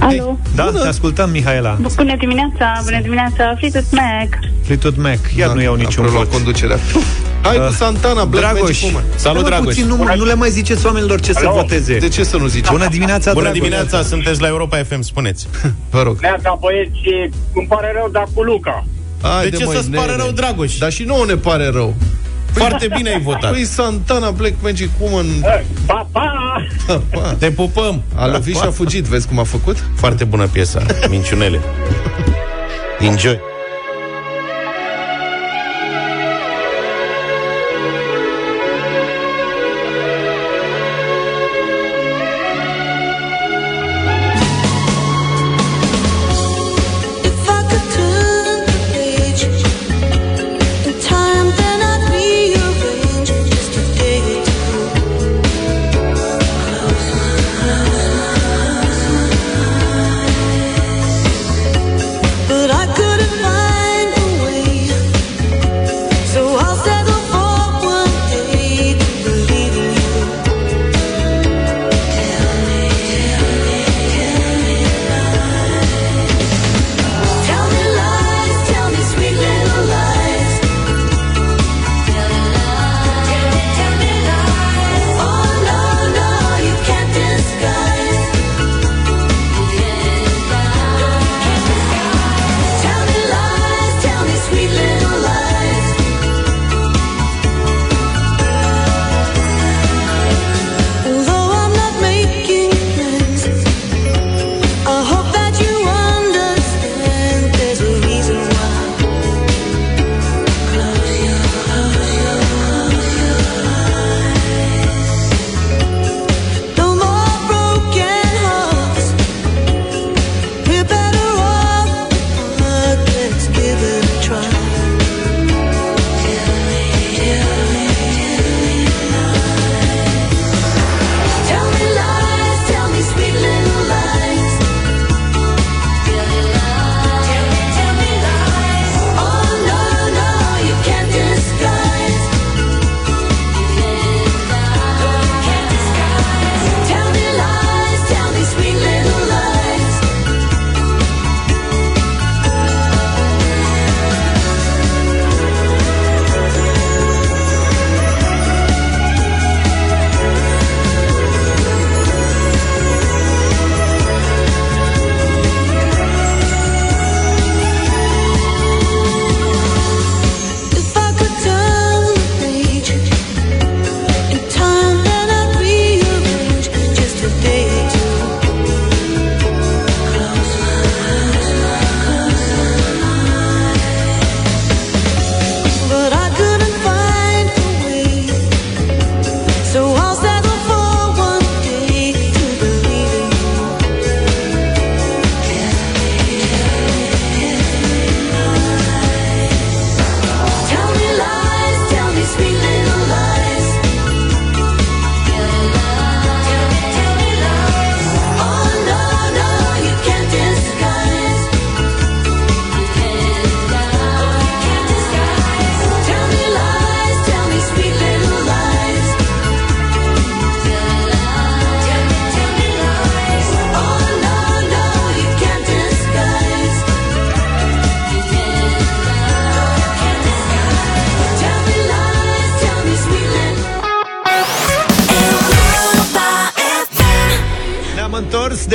Alo. Da, te ascultăm, Mihaela. Bună dimineața, bună dimineața, Fleetwood Mac. Fleetwood Mac. Iar Da, nu iau a niciun preluat vot. conducerea. Hai cu Uh, Santana, Black Dragoș. Magic Woman. Salut, Stai, mă, Dragoș. Puțin, nu, nu le mai ziceți oamenilor ce să voteze. De ce să nu zici? Bună dimineața, Bună Dragoș. dimineața, sunteți la Europa FM, spuneți. Vă rog. Neața, băieți, îmi pare rău, dar cu Luca. Haide, De ce măi, să-ți pare nene. rău, Dragoș? Dar și nouă ne pare rău. Foarte bine ai votat. Păi Santana, Black Magic Woman... Pa, pa! Pa, pa. Te pupăm. A lovit și a fugit, vezi cum a făcut? Foarte bună piesa, minciunele. Enjoy.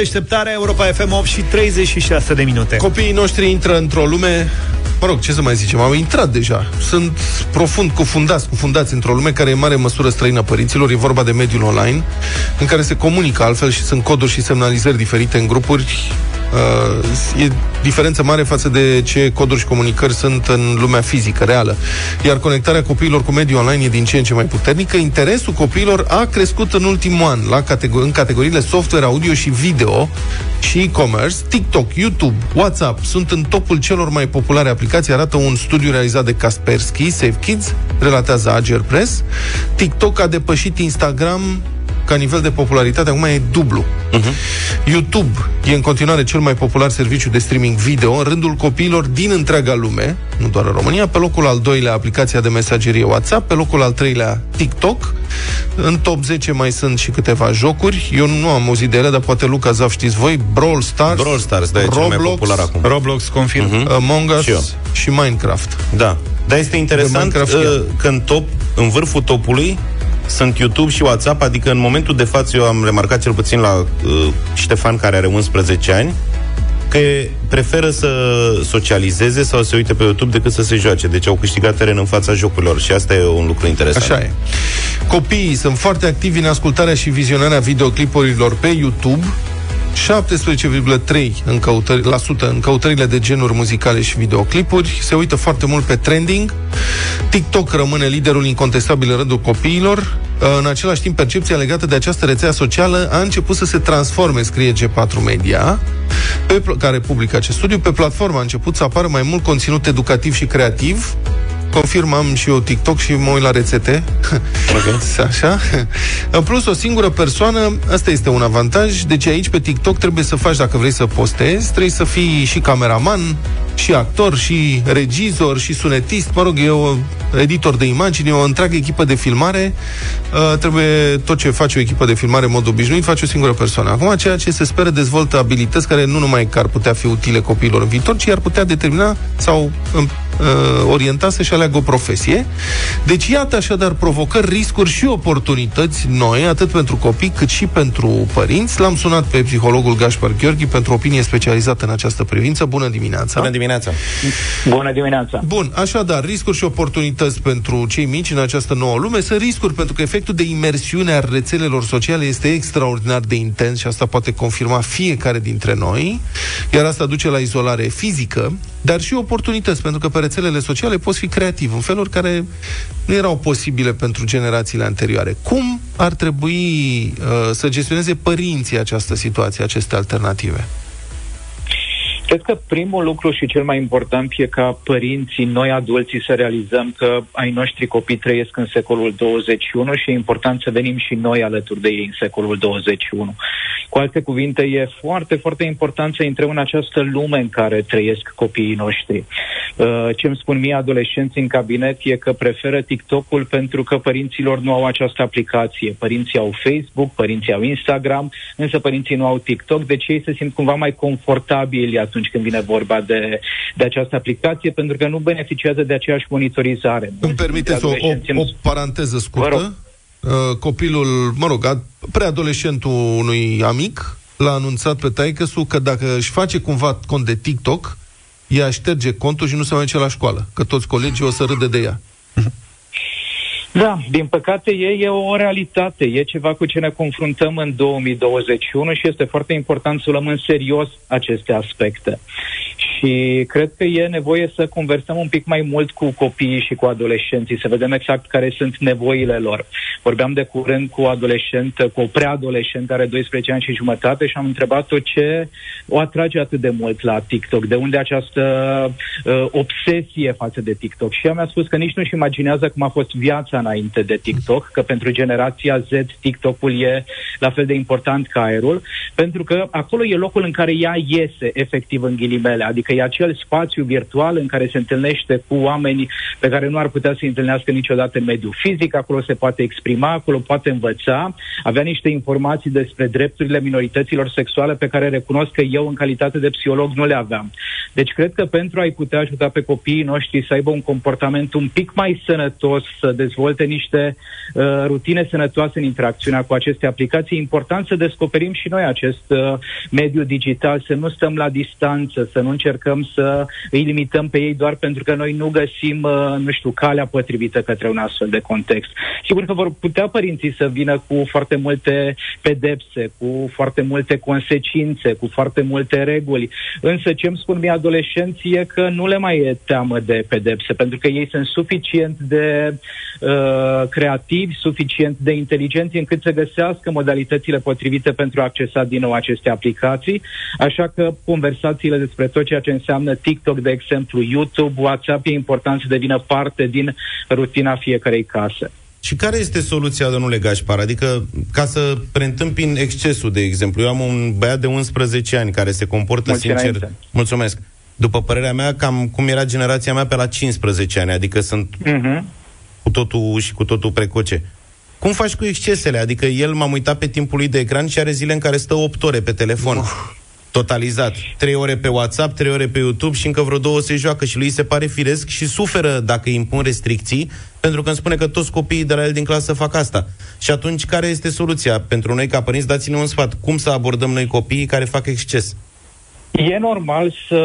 Deșteptarea Europa FM 8 și 36 de minute. Copiii noștri intră într-o lume Mă rog, ce să mai zicem, au intrat deja. Sunt profund cufundați, cufundați într-o lume care e în mare măsură străină părinților. E vorba de mediul online, în care se comunică altfel și sunt coduri și semnalizări diferite în grupuri. Uh, e diferență mare față de ce coduri și comunicări sunt în lumea fizică, reală. Iar conectarea copiilor cu mediul online e din ce în ce mai puternică. Interesul copiilor a crescut în ultimul an la categor- în categoriile software, audio și video și e-commerce. TikTok, YouTube, WhatsApp sunt în topul celor mai populare aplicații, arată un studiu realizat de Kaspersky, Save Kids, relatează Ager Press. TikTok a depășit Instagram ca nivel de popularitate, acum e dublu. Uh-huh. YouTube e în continuare cel mai popular serviciu de streaming video în rândul copiilor din întreaga lume, nu doar în România, pe locul al doilea aplicația de mesagerie WhatsApp, pe locul al treilea TikTok, În top 10 mai sunt și câteva jocuri. Eu nu am auzit de ele, dar poate Luca Zaf știți voi. Brawl Stars, Brawl Stars, da, e cel mai popular acum. Roblox, confirm. Mhm. Among Us Și eu. și Minecraft. Da. Dar este interesant Minecraft și uh, ea. că în top, în vârful topului, sunt YouTube și WhatsApp, adică în momentul de față eu am remarcat cel puțin la uh, Ștefan, care are 11 ani, că preferă să socializeze sau să se uite pe YouTube decât să se joace. Deci au câștigat teren în fața jocurilor și asta e un lucru interesant. Așa e. Copiii sunt foarte activi în ascultarea și vizionarea videoclipurilor pe YouTube. 17,3% în, căutări, la sută în căutările de genuri muzicale și videoclipuri. Se uită foarte mult pe trending. TikTok rămâne liderul incontestabil în rândul copiilor. În același timp, percepția legată de această rețea socială a început să se transforme, scrie G4 Media, pe, pl- care publică acest studiu. Pe platformă a început să apară mai mult conținut educativ și creativ, Confirm, am și eu TikTok și mă uit la rețete. Okay. Așa. În plus, o singură persoană, asta este un avantaj, deci aici pe TikTok trebuie să faci, dacă vrei să postezi, trebuie să fii și cameraman, și actor, și regizor, și sunetist, mă rog, e o editor de imagini, o întreagă echipă de filmare. Uh, trebuie tot ce face o echipă de filmare în mod obișnuit, face o singură persoană. Acum, ceea ce se speră dezvoltă abilități care nu numai că ar putea fi utile copiilor în viitor, ci ar putea determina sau uh, orienta să-și aleagă o profesie. Deci, iată așadar provocări, riscuri și oportunități noi, atât pentru copii cât și pentru părinți. L-am sunat pe psihologul Gașpar Gheorghi pentru opinie specializată în această privință. Bună dimineața! Bună dimineața! Bună dimineața! Bun, așadar, riscuri și oportunități pentru cei mici în această nouă lume. Sunt riscuri pentru că efectul de imersiune a rețelelor sociale este extraordinar de intens și asta poate confirma fiecare dintre noi, iar asta duce la izolare fizică, dar și oportunități, pentru că pe rețelele sociale poți fi creativ în feluri care nu erau posibile pentru generațiile anterioare. Cum ar trebui uh, să gestioneze părinții această situație, aceste alternative? Cred că primul lucru și cel mai important e ca părinții, noi adulții, să realizăm că ai noștri copii trăiesc în secolul 21 și e important să venim și noi alături de ei în secolul 21. Cu alte cuvinte, e foarte, foarte important să intrăm în această lume în care trăiesc copiii noștri. Uh, Ce îmi spun mie adolescenții în cabinet e că preferă TikTok-ul pentru că părinților nu au această aplicație. Părinții au Facebook, părinții au Instagram, însă părinții nu au TikTok, deci ei se simt cumva mai confortabili atunci când vine vorba de, de această aplicație, pentru că nu beneficiază de aceeași monitorizare. Îmi permiteți o, o, o paranteză scurtă? Uh, Copilul, mă rog, a- preadolescentul unui amic l-a anunțat pe taică că dacă își face cumva cont de TikTok, ea șterge contul și nu se mai duce la școală, că toți colegii o să râde de ea. Da, din păcate e, e o realitate, e ceva cu ce ne confruntăm în 2021 și este foarte important să luăm în serios aceste aspecte. Și cred că e nevoie să conversăm un pic mai mult cu copiii și cu adolescenții, să vedem exact care sunt nevoile lor. Vorbeam de curând cu o adolescentă, cu o preadolescentă, are 12 ani și jumătate și am întrebat-o ce o atrage atât de mult la TikTok, de unde această uh, obsesie față de TikTok. Și ea mi-a spus că nici nu-și imaginează cum a fost viața înainte de TikTok, că pentru generația Z TikTok-ul e la fel de important ca aerul, pentru că acolo e locul în care ea iese efectiv în ghilimele, adică e acel spațiu virtual în care se întâlnește cu oameni pe care nu ar putea să întâlnească niciodată în mediul fizic, acolo se poate exprima, acolo poate învăța, avea niște informații despre drepturile minorităților sexuale pe care recunosc că eu în calitate de psiholog nu le aveam. Deci cred că pentru a-i putea ajuta pe copiii noștri să aibă un comportament un pic mai sănătos, să dezvolte niște uh, rutine sănătoase în interacțiunea cu aceste aplicații, e important să descoperim și noi acest uh, mediu digital, să nu stăm la distanță, să nu încercăm să îi limităm pe ei doar pentru că noi nu găsim, uh, nu știu, calea potrivită către un astfel de context. Sigur că vor putea părinții să vină cu foarte multe pedepse, cu foarte multe consecințe, cu foarte multe reguli, însă ce îmi spun mie adolescenții e că nu le mai e teamă de pedepse, pentru că ei sunt suficient de uh, creativi, suficient de inteligenți încât să găsească modalitățile potrivite pentru a accesa din nou aceste aplicații, așa că conversațiile despre tot ceea ce înseamnă TikTok, de exemplu, YouTube, WhatsApp, e important să devină parte din rutina fiecarei case. Și care este soluția, domnule Gașpar? Adică, ca să preîntâmpin excesul, de exemplu, eu am un băiat de 11 ani care se comportă Mulți sincer... înainte. Mulțumesc. După părerea mea, cam cum era generația mea pe la 15 ani, adică sunt Uh-huh. cu totul și cu totul precoce. Cum faci cu excesele? Adică el m-am uitat pe timpul lui de ecran și are zile în care stă 8 ore pe telefon. Totalizat. 3 ore pe WhatsApp, 3 ore pe YouTube și încă vreo două se joacă și lui se pare firesc și suferă dacă îi impun restricții, pentru că îmi spune că toți copiii de la el din clasă fac asta. Și atunci, care este soluția? Pentru noi, ca părinți, dați-ne un sfat. Cum să abordăm noi copiii care fac exces? E normal să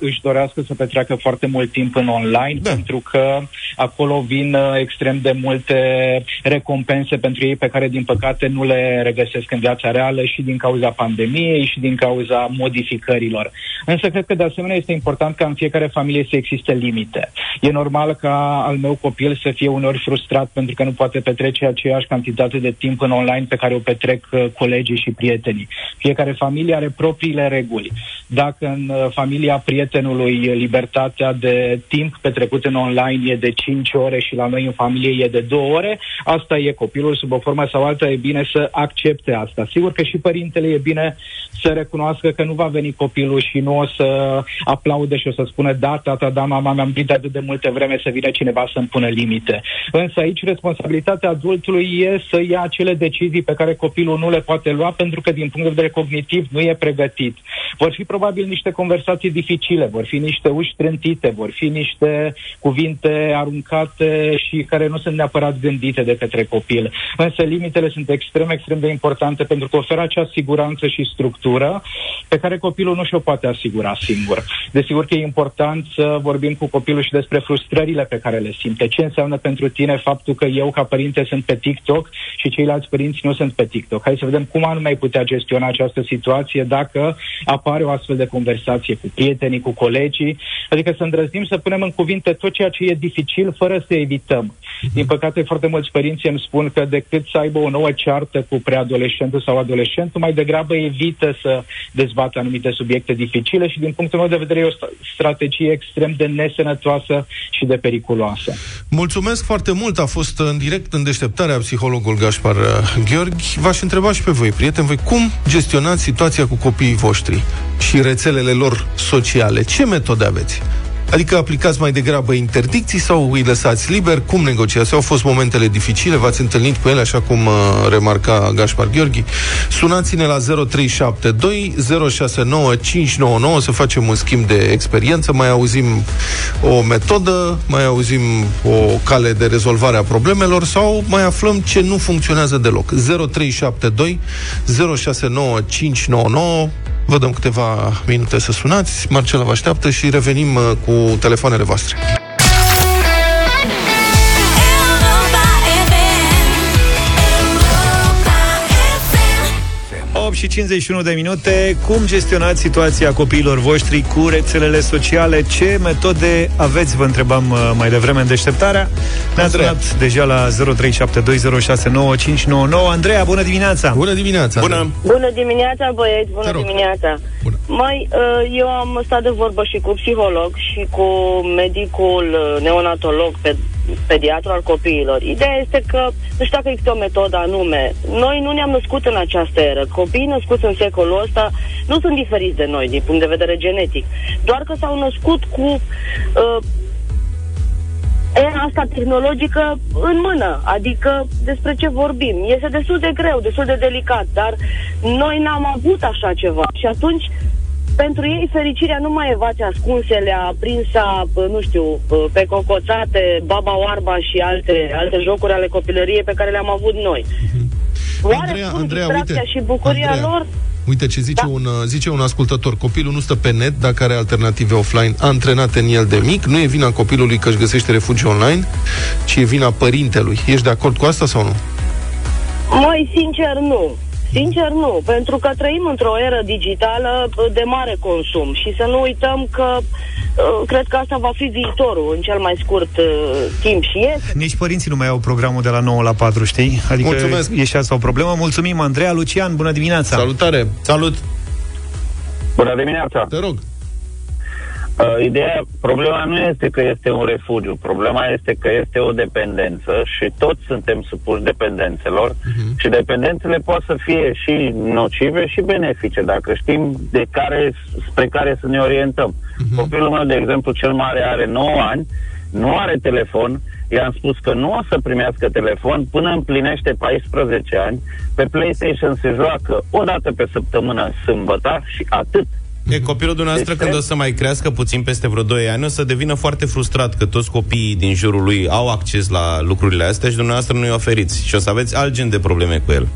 își dorească să petreacă foarte mult timp în online, da. pentru că acolo vin uh, extrem de multe recompense pentru ei pe care, din păcate, nu le regăsesc în viața reală și din cauza pandemiei și din cauza modificărilor. Însă cred că, de asemenea, este important ca în fiecare familie să existe limite. E normal ca al meu copil să fie uneori frustrat pentru că nu poate petrece aceeași cantitate de timp în online pe care o petrec uh, colegii și prietenii. Fiecare familie are propriile reguli. Dacă în uh, familia prietenului libertatea de timp petrecut în online e de 5 ore și la noi în familie e de 2 ore, asta e copilul sub o formă sau alta, e bine să accepte asta. Sigur că și părintele e bine să recunoască că nu va veni copilul și nu o să aplaude și o să spună da, tata, da, mama, mi-am gândit de atât de multe vreme să vină cineva să-mi pună limite. Însă aici responsabilitatea adultului e să ia acele decizii pe care copilul nu le poate lua pentru că din punct de vedere cognitiv nu e pregătit. Vor fi probabil niște conversații dificile, vor fi niște uși trântite, vor fi niște cuvinte aruncate și care nu sunt neapărat gândite de către copil. Însă limitele sunt extrem, extrem de importante pentru că oferă acea siguranță și structură pe care copilul nu și-o poate asigura singur. Desigur că e important să vorbim cu copilul și despre frustrările pe care le simte. Ce înseamnă pentru tine faptul că eu, ca părinte, sunt pe TikTok și ceilalți părinți nu sunt pe TikTok? Hai să vedem cum anume ai putea gestiona această situație dacă apare o astfel de conversație cu prietenii, cu colegii, adică să îndrăznim să punem în cuvinte tot ceea ce e dificil fără să evităm. Din păcate, foarte mulți părinți îmi spun că decât să aibă o nouă ceartă cu preadolescentul sau adolescentul, mai degrabă evită să dezbată anumite subiecte dificile și din punctul meu de vedere e o sta- strategie extrem de nesănătoasă și de periculoasă. Mulțumesc foarte mult, a fost în direct în deșteptarea psihologul Gaspar uh, Gheorghi. V-aș întreba și pe voi, prieteni, voi cum gestionați situația cu copiii voștri și rețelele lor sociale? Ce metode aveți? Adică aplicați mai degrabă interdicții sau îi lăsați liber? Cum negociați? Au fost momentele dificile? V-ați întâlnit cu ele, așa cum uh, remarca Gaspar Gheorghi? Sunați-ne la 0372 069 599 să facem un schimb de experiență, mai auzim o metodă, mai auzim o cale de rezolvare a problemelor sau mai aflăm ce nu funcționează deloc. 0372 069 599 Vă dăm câteva minute să sunați, Marcela vă așteaptă și revenim uh, cu telefoanele voastre. 8 și 51 de minute. Cum gestionați situația copiilor voștri cu rețelele sociale? Ce metode aveți? Vă întrebam uh, mai devreme în deșteptarea. Ne-ați sunat deja la 0372069599. Andreea, bună dimineața! Bună dimineața! Bună! Bună dimineața, băieți, bună dimineața. Bună. Mai, uh, eu am stat de vorbă și cu psiholog și cu medicul uh, neonatolog, pe, pediatru al copiilor. Ideea este că, nu știu dacă există o metodă anume, noi nu ne-am născut în această eră. Copiii născuți în secolul ăsta nu sunt diferiți de noi din punct de vedere genetic, doar că s-au născut cu uh, era asta tehnologică în mână, adică despre ce vorbim. Este destul de greu, destul de delicat, dar noi n-am avut așa ceva și atunci pentru ei fericirea nu mai e vați ascunsele, aprinsa, nu știu, pe cocoțate, baba oarba și alte, alte jocuri ale copilăriei pe care le-am avut noi. Oare Andreea, spun Andreea, distracția uite, și bucuria Andreea. lor? Uite ce zice, da. un, uh, zice un ascultător. Copilul nu stă pe net dacă are alternative offline antrenate în el de mic. Nu e vina copilului că își găsește refugiu online, ci e vina părintelui. Ești de acord cu asta sau nu? Mai sincer nu. Sincer nu, pentru că trăim într-o eră digitală uh, de mare consum și să nu uităm că uh, cred că asta va fi viitorul în cel mai scurt uh, timp și este. Nici părinții nu mai au programul de la 9 la 4, știi? Adică Mulțumesc. e și asta o problemă. Mulțumim, Andreea. Lucian, bună dimineața! Salutare! Salut! Bună dimineața! Te rog! Uh, ideea, problema nu este că este un refugiu, problema este că este o dependență și toți suntem supuși dependențelor uh-huh. și dependențele pot să fie și nocive și benefice, dacă știm de care, spre care să ne orientăm. Uh-huh. Copilul meu, de exemplu, cel mare are 9 ani, nu are telefon, i-am spus că nu o să primească telefon până împlinește 14 ani. Pe PlayStation se joacă o dată pe săptămână sâmbătă și atât. E, copilul dumneavoastră, Deci, când o să mai crească puțin peste vreo 2 ani, o să devină foarte frustrat că toți copiii din jurul lui au acces la lucrurile astea și dumneavoastră nu-i oferiți. Și o să aveți alt gen de probleme cu el.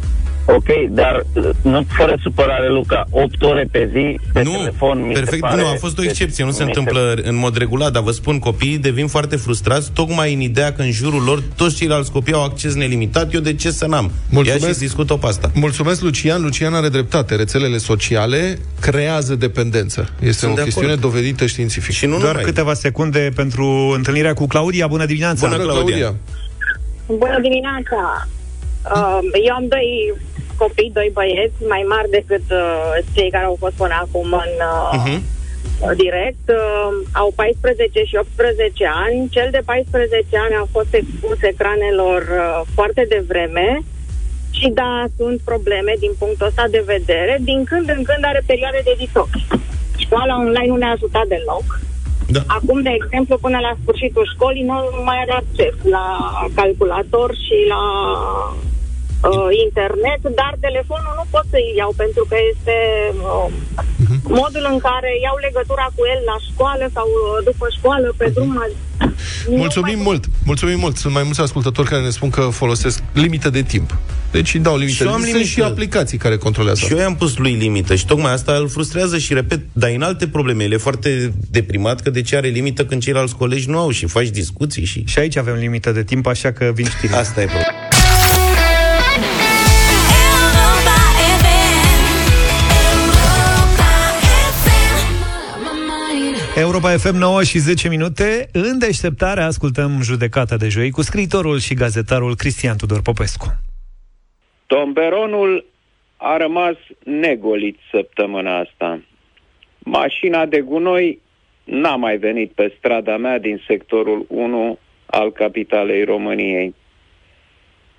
Ok, dar uh, nu fără supărare, Luca, 8 ore pe zi pe nu, telefon mi se perfect, pare... nu, a fost o excepție, nu se mi întâmplă în mod regulat, dar vă spun, copiii devin foarte frustrați tocmai în ideea că în jurul lor toți ceilalți copii au acces nelimitat, eu de ce să n-am? Ia și discută pe asta. Mulțumesc, Lucian. Lucian are dreptate. Rețelele sociale creează dependență. Este Sunt o de chestiune acord. dovedită științific. Și nu Doar numai. câteva secunde pentru întâlnirea cu Claudia. Bună dimineața! Bună, Claudia. Bună dimineața! Uh, eu am doi copii, doi băieți, mai mari decât uh, cei care au fost până acum în uh, Mhm. direct. Uh, au 14 și 18 ani. Cel de 14 ani a fost expus ecranelor uh, foarte devreme. Și da, sunt probleme din punctul ăsta de vedere. Din când în când are perioade de detox. Școala online nu ne-a ajutat deloc. Da. Acum, de exemplu, până la sfârșitul școlii nu mai are acces la calculator și la uh, internet, dar telefonul nu pot să-i iau pentru că este uh, modul în care iau legătura cu el la școală sau uh, după școală, pe drum. Mulțumim mult, mulțumim mult. Sunt mai mulți ascultători care ne spun că folosesc limită de timp. Deci îi dau limită. Și eu am Sunt limită. și aplicații care controlează Și eu i-am pus lui limită și tocmai asta îl frustrează și, repet, dar în alte probleme. El e foarte deprimat că de ce are limită când ceilalți colegi nu au și faci discuții și... Și aici avem limită de timp, așa că vin știrile. Asta e problema. Europa FM 9 și 10 minute. În deșteptare ascultăm judecata de joi cu scriitorul și gazetarul Cristian Tudor Popescu. Tomberonul a rămas negolit săptămâna asta. Mașina de gunoi n-a mai venit pe strada mea din sectorul 1 al capitalei României.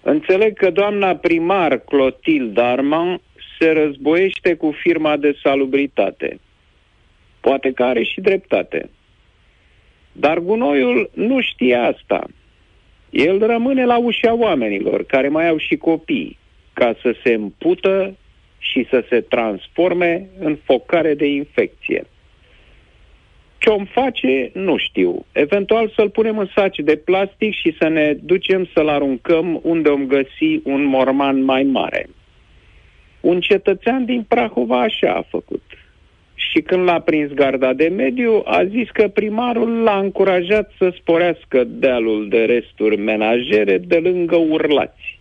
Înțeleg că doamna primar Clotilde Armand se războiește cu firma de salubritate. Poate că are și dreptate. Dar gunoiul nu știe asta. El rămâne la ușa oamenilor care mai au și copii, ca să se împută și să se transforme în focare de infecție. Ce om face, nu știu. Eventual să-l punem în saci de plastic și să ne ducem să-l aruncăm unde om găsi un morman mai mare. Un cetățean din Prahova așa a făcut. Și când l-a prins garda de mediu, a zis că primarul l-a încurajat să sporească dealul de resturi menajere de lângă urlați.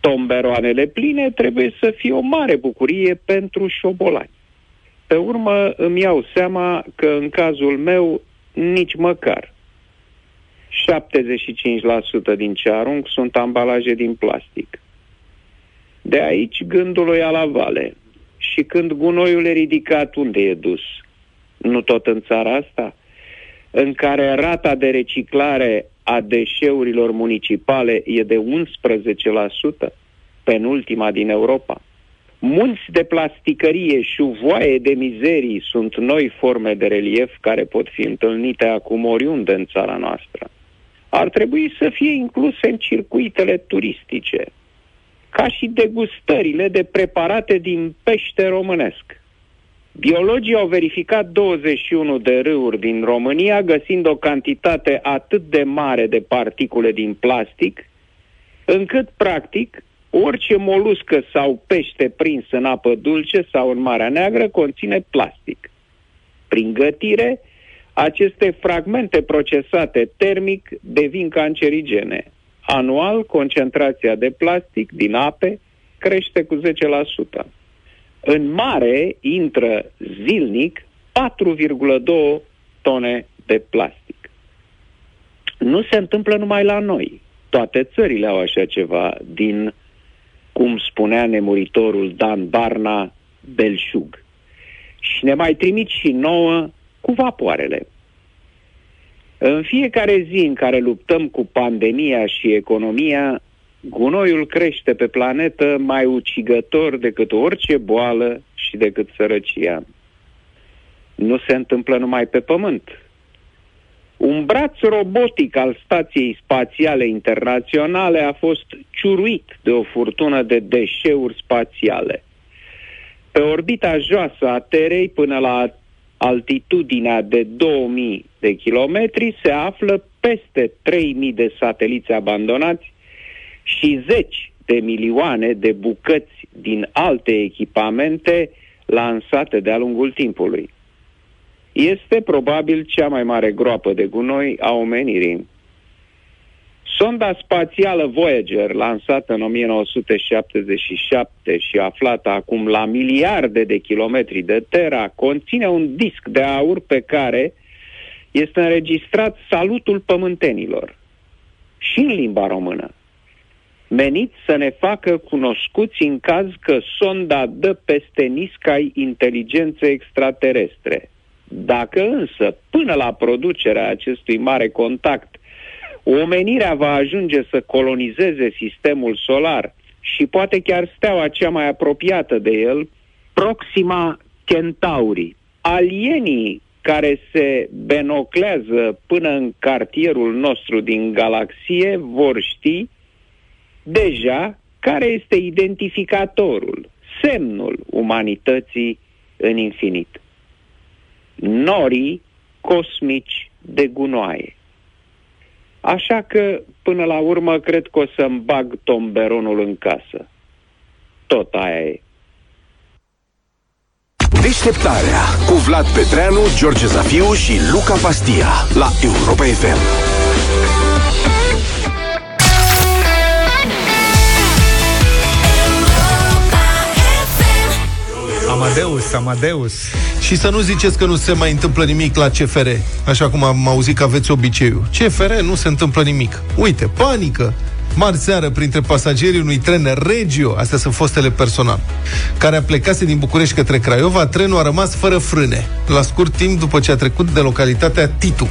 Tomberoanele pline trebuie să fie o mare bucurie pentru șobolani. Pe urmă îmi iau seama că în cazul meu nici măcar. 75% din ce arunc sunt ambalaje din plastic. De aici gândul o ia la vale. Și când gunoiul e ridicat, unde e dus? Nu tot în țara asta? În care rata de reciclare a deșeurilor municipale e de 11%, penultima din Europa. Munți de plasticărie și voie de mizerii sunt noi forme de relief care pot fi întâlnite acum oriunde în țara noastră. Ar trebui să fie incluse în circuitele turistice, ca și degustările de preparate din pește românesc. Biologii au verificat 21 de râuri din România, găsind o cantitate atât de mare de particule din plastic, încât, practic, orice moluscă sau pește prins în apă dulce sau în Marea Neagră conține plastic. Prin gătire, aceste fragmente procesate termic devin cancerigene. Anual, concentrația de plastic din ape crește cu 10%. În mare intră zilnic 4,2 tone de plastic. Nu se întâmplă numai la noi. Toate țările au așa ceva din, cum spunea nemuritorul Dan Barna, belșug. Și ne mai trimit și nouă cu vapoarele. În fiecare zi în care luptăm cu pandemia și economia, gunoiul crește pe planetă mai ucigător decât orice boală și decât sărăcia. Nu se întâmplă numai pe pământ. Un braț robotic al Stației Spațiale Internaționale a fost ciuruit de o furtună de deșeuri spațiale. Pe orbita joasă a Terei până la altitudinea de 2000 de kilometri se află peste 3000 de sateliți abandonați și zeci de milioane de bucăți din alte echipamente lansate de-a lungul timpului. Este probabil cea mai mare groapă de gunoi a omenirii. Sonda spațială Voyager, lansată în 1977 și aflată acum la miliarde de kilometri de Terra, conține un disc de aur pe care este înregistrat salutul pământenilor și în limba română, menit să ne facă cunoscuți în caz că sonda dă peste niscai inteligențe extraterestre. Dacă însă, până la producerea acestui mare contact, omenirea va ajunge să colonizeze sistemul solar și poate chiar steaua cea mai apropiată de el, Proxima Centauri. Alienii care se benoclează până în cartierul nostru din galaxie vor ști deja care este identificatorul, semnul umanității în infinit. Norii cosmici de gunoaie. Așa că, până la urmă, cred că o să-mi bag tomberonul în casă. Tot aia e. Deșteptarea cu Vlad Petreanu, George Zafiu și Luca Pastia la Europa FM. Amadeus, Amadeus. Și să nu ziceți că nu se mai întâmplă nimic la CFR, așa cum am auzit că aveți obiceiul. CFR nu se întâmplă nimic. Uite, panică. Marți seară, printre pasagerii unui tren Regio, astea sunt fostele personal, care a plecase din București către Craiova, trenul a rămas fără frâne, la scurt timp după ce a trecut de localitatea Titu.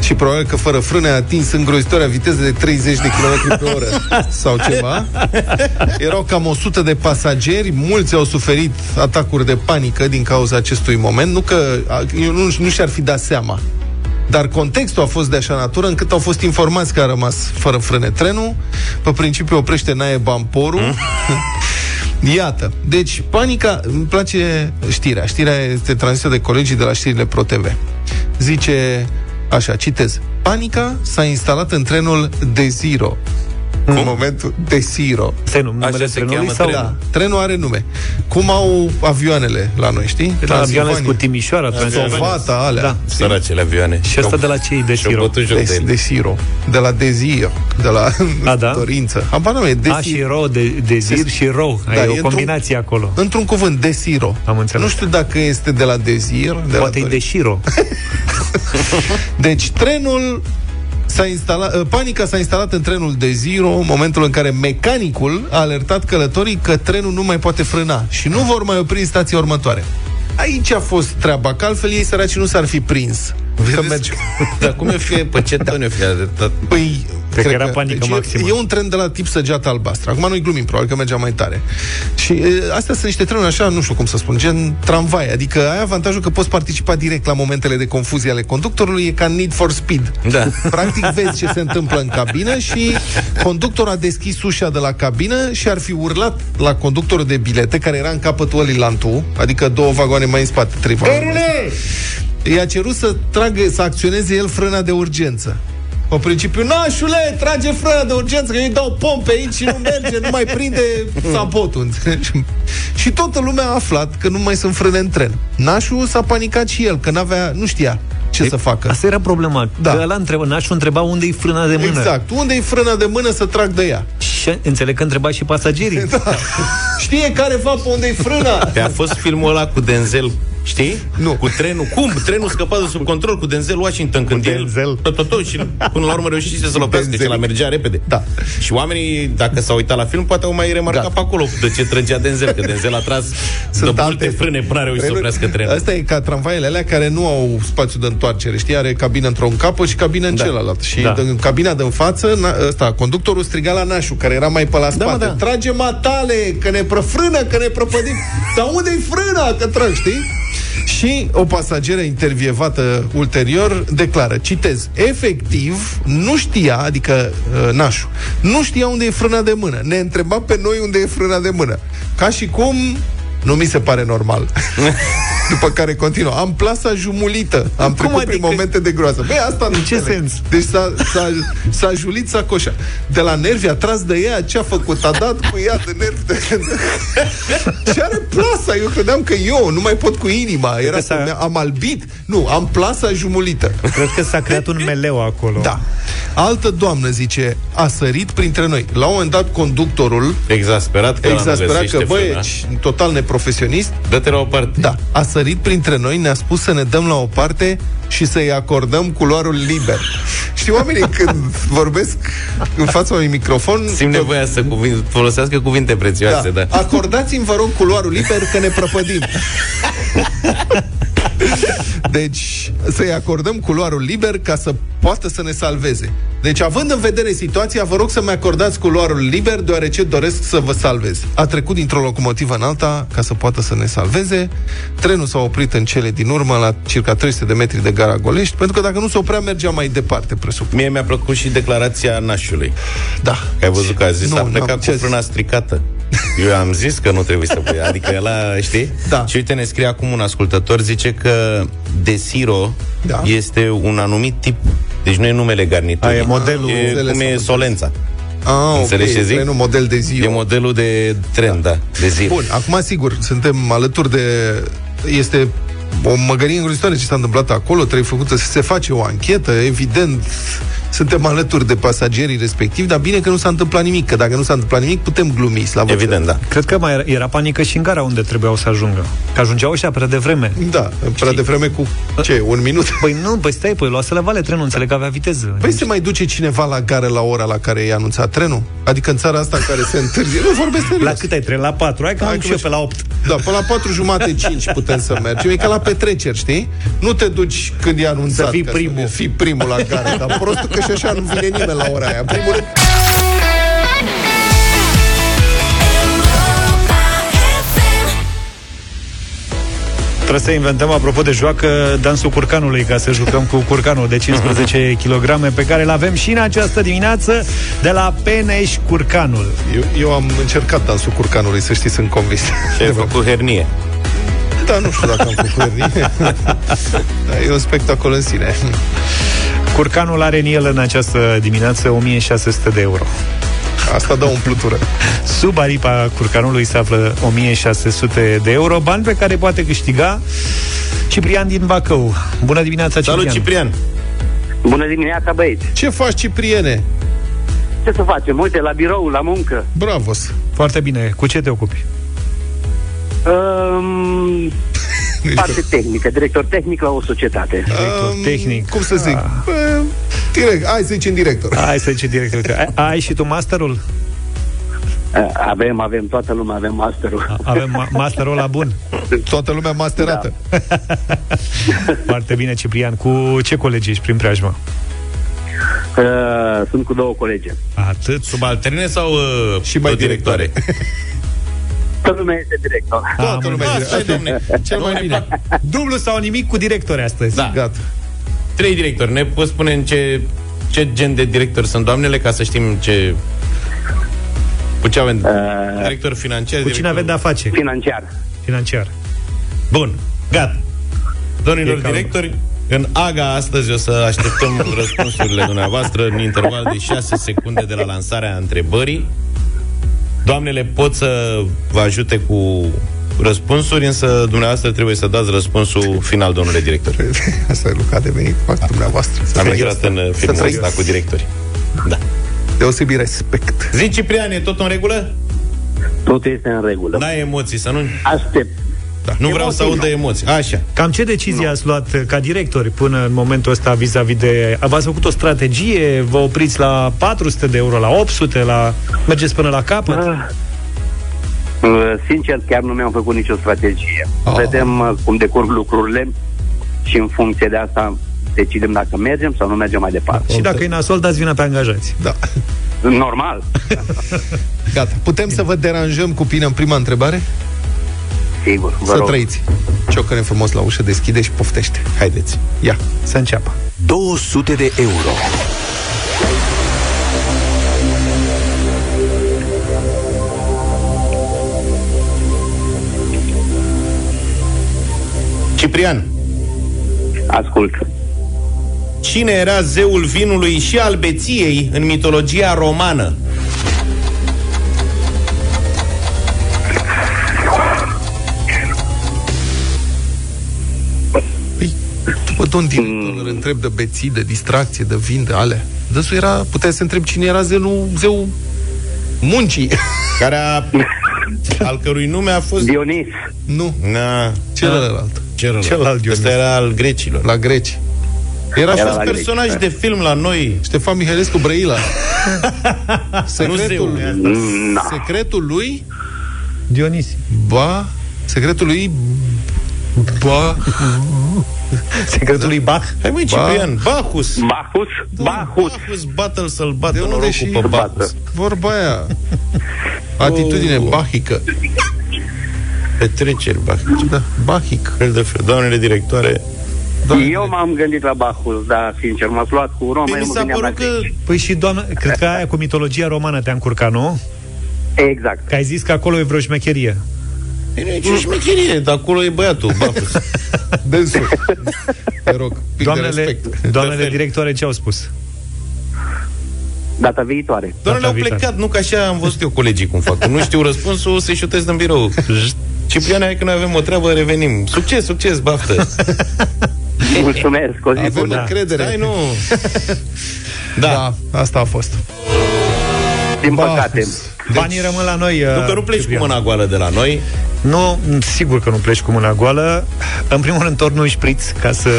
Și probabil că fără frâne a atins îngrozitoarea viteză de 30 de km pe oră sau ceva. Erau cam 100 de pasageri, mulți au suferit atacuri de panică din cauza acestui moment, nu că a, nu, nu și-ar fi dat seama. Dar contextul a fost de așa natură încât au fost informați că a rămas fără frâne trenul. Pe principiu oprește Nae Bamporul. Iată. Deci, panica, îmi place știrea. Știrea este transmisă de colegii de la știrile ProTV. Zice așa, citez. Panica s-a instalat în trenul Desiro. Cum? În momentul Desiro. Este nu, numele Așa se trenului cheamă sau... trenul. Da, trenul are nume. Cum au avioanele la noi, știi? La avioane cu Transilvania. Timișoara, Sovata, alea. Da. Săracele avioane. Și asta de la cei de Și-au Siro. bătut joc de De, ele. de Siro. De la Dezir. De la A, da? dorință. Habar nu e, de A, și ro, de, de zir și ro. Da, Da, e e o într-un- combinație acolo. Într-un cuvânt, Desiro. Am înțeles. Nu știu dacă este de la Dezir. De Poate e la de Shiro. Deci trenul s-a instalat, uh, panica s-a instalat în trenul de Zero în momentul în care mecanicul a alertat călătorii că trenul nu mai poate frâna și nu vor mai opri în stația următoare. Aici a fost treaba, că altfel ei săraci nu s-ar fi prins. Că merge... Dar cum e fi, pe ce ton e fi alertat? Păi, Cred că era panică deci e- maximă. E un tren de la tip săgeată albastră. Acum nu-i glumim, probabil că mergea mai tare. Și e, astea sunt niște trenuri așa, nu știu cum să spun, gen tramvai. Adică ai avantajul că poți participa direct la momentele de confuzie ale conductorului, e ca Need for Speed. Da. Practic vezi ce se întâmplă în cabină și conductorul a deschis ușa de la cabină și ar fi urlat la conductorul de bilete, care era în capătul ălii lantu, adică două vagoane mai în spate, trei vagoane. I-a cerut să tragă, să acționeze el frâna de urgență. Pe principiu, nașule, trage frâna de urgență, că eu îi dau pompe aici și nu merge, nu mai prinde sapotul, înțelegi? Și toată lumea a aflat că nu mai sunt frâne în tren. Nașul s-a panicat și el, că n-avea, nu știa ce să facă. Asta era problema. Da. Da. Că ăla întreba, nașul întreba unde e frâna de mână. Exact. Unde e frâna de mână să trag de ea? Și înțeleg că întreba și pasagerii. Da. Știe care va pe unde e frâna? Pe a fost filmul ăla cu Denzel, știi? Nu. Cu trenul. Cum? Trenul scăpa de sub control cu Denzel Washington când el... Denzel. Tot, tot, tot, și până la urmă reușise să-l oprească, Denzel. că la mergea repede. Da. Și oamenii, dacă s-au uitat la film, poate au mai remarcat Gata. pe acolo de ce trăgea Denzel, că Denzel a tras Sunt de multe alte- frâne până a reușit să oprească trenul. Asta e ca tramvaiele alea care nu au spațiu de întoarcere, știi? Are cabină într-un capăt și cabină în Da. celălalt. Și Da. în cabina din față, na, ăsta, conductorul striga la nașul, care era mai pe la spate. mă, da. Trage matale, că ne prăfrână, că ne prăpădim. Dar unde-i frâna? Că trag, știi? Și o pasageră intervievată ulterior declară, citez, efectiv nu știa, adică uh, nașul, nu știa unde e frâna de mână. Ne întreba pe noi unde e frâna de mână. Ca și cum nu mi se pare normal. După care continuă. Am plasa jumulită. Am Cum trecut prin adică? momente de groază. Băi, asta nu ce înțeleg. sens? Deci s-a, s-a, s-a julit sacoșa. De la nervi a tras de ea, ce a făcut? A dat cu ea de nervi. De... și are plasa. Eu credeam că eu nu mai pot cu inima. Era că să s-a- am albit. Nu, am plasa jumulită. Cred că s-a creat un meleu acolo. Da. Altă doamnă, zice, a sărit printre noi. La un moment dat, conductorul Exasperat că ăla nu exasperat găsește că, băi, frâna. ești total neprofesionist. Dă-te la o parte. Da, a sărit printre noi, ne-a spus să ne dăm la o parte și să-i acordăm culoarul liber. Știi, oamenii când vorbesc în fața unui microfon... Simt nevoia să cuvin, folosească cuvinte prețioase, da. da. Acordați-mi, vă rog, culoarul liber că ne prăpădim. Deci, să-i acordăm culoarul liber ca să poată să ne salveze. Deci, având în vedere situația, vă rog să-mi acordați culoarul liber, deoarece doresc să vă salvez. A trecut dintr-o locomotivă în alta ca să poată să ne salveze. Trenul s-a oprit în cele din urmă, la circa 300 de metri de gara Golești, pentru că dacă nu se oprea, mergea mai departe, presupun. Mie mi-a plăcut și declarația nașului. Da. Că ai văzut că a zis, Nu, a n-am- plecat ce cu a frâna stricată. Eu am zis că nu trebuie să pui. Adică ăla, știi? Da. Și uite, ne scrie acum un ascultător, zice că Desiro Da. este un anumit tip. Deci nu e numele garniturii. A, e modelul- E, cum e Înțeles, Solența. Ah, Înțelegi ce ok, zic? trenul model de zi. E modelul de tren, da, de zi. Bun, acum sigur, suntem alături de... Este o măgărie îngrozitoare ce s-a întâmplat acolo, trebuie făcută, se face o anchetă, evident, suntem alături de pasagerii respectivi, dar bine că nu s-a întâmplat nimic, că dacă nu s-a întâmplat nimic, putem glumi, slavă Evident, da. Cred că mai era, era panică și în gara unde trebuiau să ajungă. Că ajungeau ăștia prea devreme. Da, prea devreme cu ce, un minut? Păi nu, păi stai, păi luase la vale trenul, înțeleg că avea viteză. Păi se mai duce cineva la gară la ora la care i-a anunțat trenul? Adică în țara asta în care se întârzie. Nu vorbesc serios. La cât ai tren? La 4. Hai că Hai am că și eu vă- pe la 8. Da, până la 4 jumate, 5 putem să mergem. E ca la petreceri, știi? Nu te duci când e anunțat. Să fii ca primul. Să fii primul la gară. Dar prostul că și așa nu vine nimeni la ora aia. În primul rând, Trebuie să inventăm, apropo de joacă, dansul curcanului, ca să jucăm cu curcanul de 15 kg pe care îl avem și în această dimineață de la Peneș Curcanul. eu, eu am încercat dansul curcanului, să știți, sunt convins. Și ai făcut hernie. Da, nu știu dacă am făcut hernie. da, e un spectacol în sine. Curcanul are în el în această dimineață 1600 de euro. Asta dă umplutură. Sub aripa curcanului se află 1600 de euro, bani pe care poate câștiga Ciprian din Bacău. Bună dimineața, Ciprian! Salut, Ciprian! Bună dimineața, băieți! Ce faci, Cipriene? Ce să facem? Uite, la birou, la muncă. Bravos! Foarte bine. Cu ce te ocupi? Um, parte tehnică, director tehnic la o societate. Director Um, tehnic. Cum să zic? Ah. Bă, direct, hai să zicem director. Hai să zicem director. Ai, ai și tu masterul? Uh, Avem, avem, toată lumea avem masterul. Avem ma- masterul la bun. Toată lumea masterată. Foarte bine, Ciprian. Cu ce colegi ești prin preajmă? Uh, sunt cu două colege. Atât. Subalterne sau uh, Și mai directoare? Toată lumea este director. Toată Am lumea Asta e, domne. Cel mai bine. Dublu sau nimic cu directori astăzi. Da. Gata. Trei directori. Ne poți spune în ce, ce gen de directori sunt doamnele ca să știm ce... Cu ce avem? Uh, director financiar? Cu cine director... avem de-a face? financiar. Financiar. Bun, gata. Domnilor E calm. directori, în AGA astăzi o să așteptăm răspunsurile dumneavoastră în interval de 6 secunde de la lansarea întrebării. Doamnele pot să vă ajute cu răspunsuri, însă dumneavoastră trebuie să dați răspunsul final, domnule director. Asta e Luca a devenit fac dumneavoastră. Să Am trăiți. intrat în uh, Să filmul trăiți. ăsta cu directori. Da. Deosebit respect. Zi, Ciprian, e tot în regulă? Totul este în regulă. N-ai emoții, să nu... Aștept. Da. Nu vreau să aud de emoții. Așa. Cam ce decizie ați luat uh, ca directori până în momentul ăsta vis-a-vis de... V-ați făcut o strategie? Vă opriți la 400 de euro, la 800, la... mergeți până la capăt? Uh, uh, Sincer, chiar nu mi-am făcut nicio strategie. Ah. Vedem uh, cum decurg lucrurile și în funcție de asta decidem dacă mergem sau nu mergem mai departe. Și dacă e nasol, dați vina pe angajați. Da. Normal. Gata. Putem să vă deranjăm cu Pina în prima întrebare? Sigur, vă Să rog. trăiți. Ciocăne frumos la ușă, deschide și poftește. Haideți. Ia, să înceapă. 200 de euro. Ciprian, Ascult. cine era zeul vinului și al beției în mitologia romană? Bă, domn director, îl întreb de beții, de distracție, de vin, de alea. Dăsul era, puteai să întreb cine era zeul, zeu muncii. Care a, al cărui nume a fost... Dionis. Nu, Na, celălalt. celălalt. Celălalt Dionis. Ăsta era al grecilor. La greci. Era, Era fost la greci, personaj da. de film la noi. Ștefan Mihailescu Brăila. secretul, Nu Na. secretul lui Dionisi. Ba Secretul lui Ba Secretul lui Bach. Hai măi, Ciprian, Bacchus. Bacchus? Bacchus. Bacchus, bată-l să-l bată De unde norocul și pe Bacchus. Vorba aia Atitudine Oh. bahică Petreceri, Bacchus. Da, bahic Fel de fel. Doamnele directoare, Eu m-am gândit la Bacchus, dar sincer, m-ați luat cu Roma, Păi eu mi mă s-a gândeam la părut că... greci. Păi și doamnă, cred că aia cu mitologia romană te-a încurcat, nu? Exact. Că ai zis că acolo e vreo șmecherie. E nu e nicio șmecherie, dar acolo e băiatul, Bacchus. Dânsul Te rog, pic de Doamnele, respect doamnele fel. directoare ce au spus? Data viitoare. Doamnele au viitoare. plecat, nu că așa am văzut eu colegii cum fac. Când nu știu răspunsul, se șutesc în birou. Ciprian, hai că noi avem o treabă, revenim. Succes, succes, baftă. Mulțumesc, o zi Avem bună. încredere Hai, nu. da. da, asta a fost Din păcate. Banii rămân la noi. uh, Nu că nu pleci cu Ciprian. mâna goală de la noi. Nu, sigur că nu pleci cu mâna goală. În primul rând, torni un șpriț ca să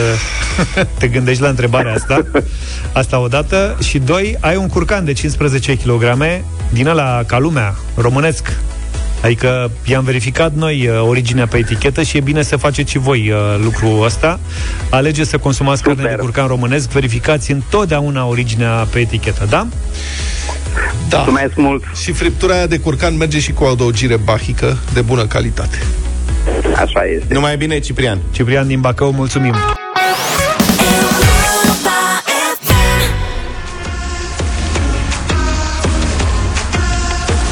te gândești la întrebarea asta. Asta odată. Și doi, ai un curcan de 15 kg din ăla ca lumea, românesc. Adică i-am verificat noi uh, originea pe etichetă și e bine să faceți și voi uh, lucrul ăsta. Alegeți să consumați carne de curcan românesc, verificați întotdeauna originea pe etichetă, da? Da. Mulțumesc mult. Și friptura aia de curcan merge și cu o adăugire bahică de bună calitate. Așa este. Numai bine, Ciprian. Ciprian din Bacău, mulțumim!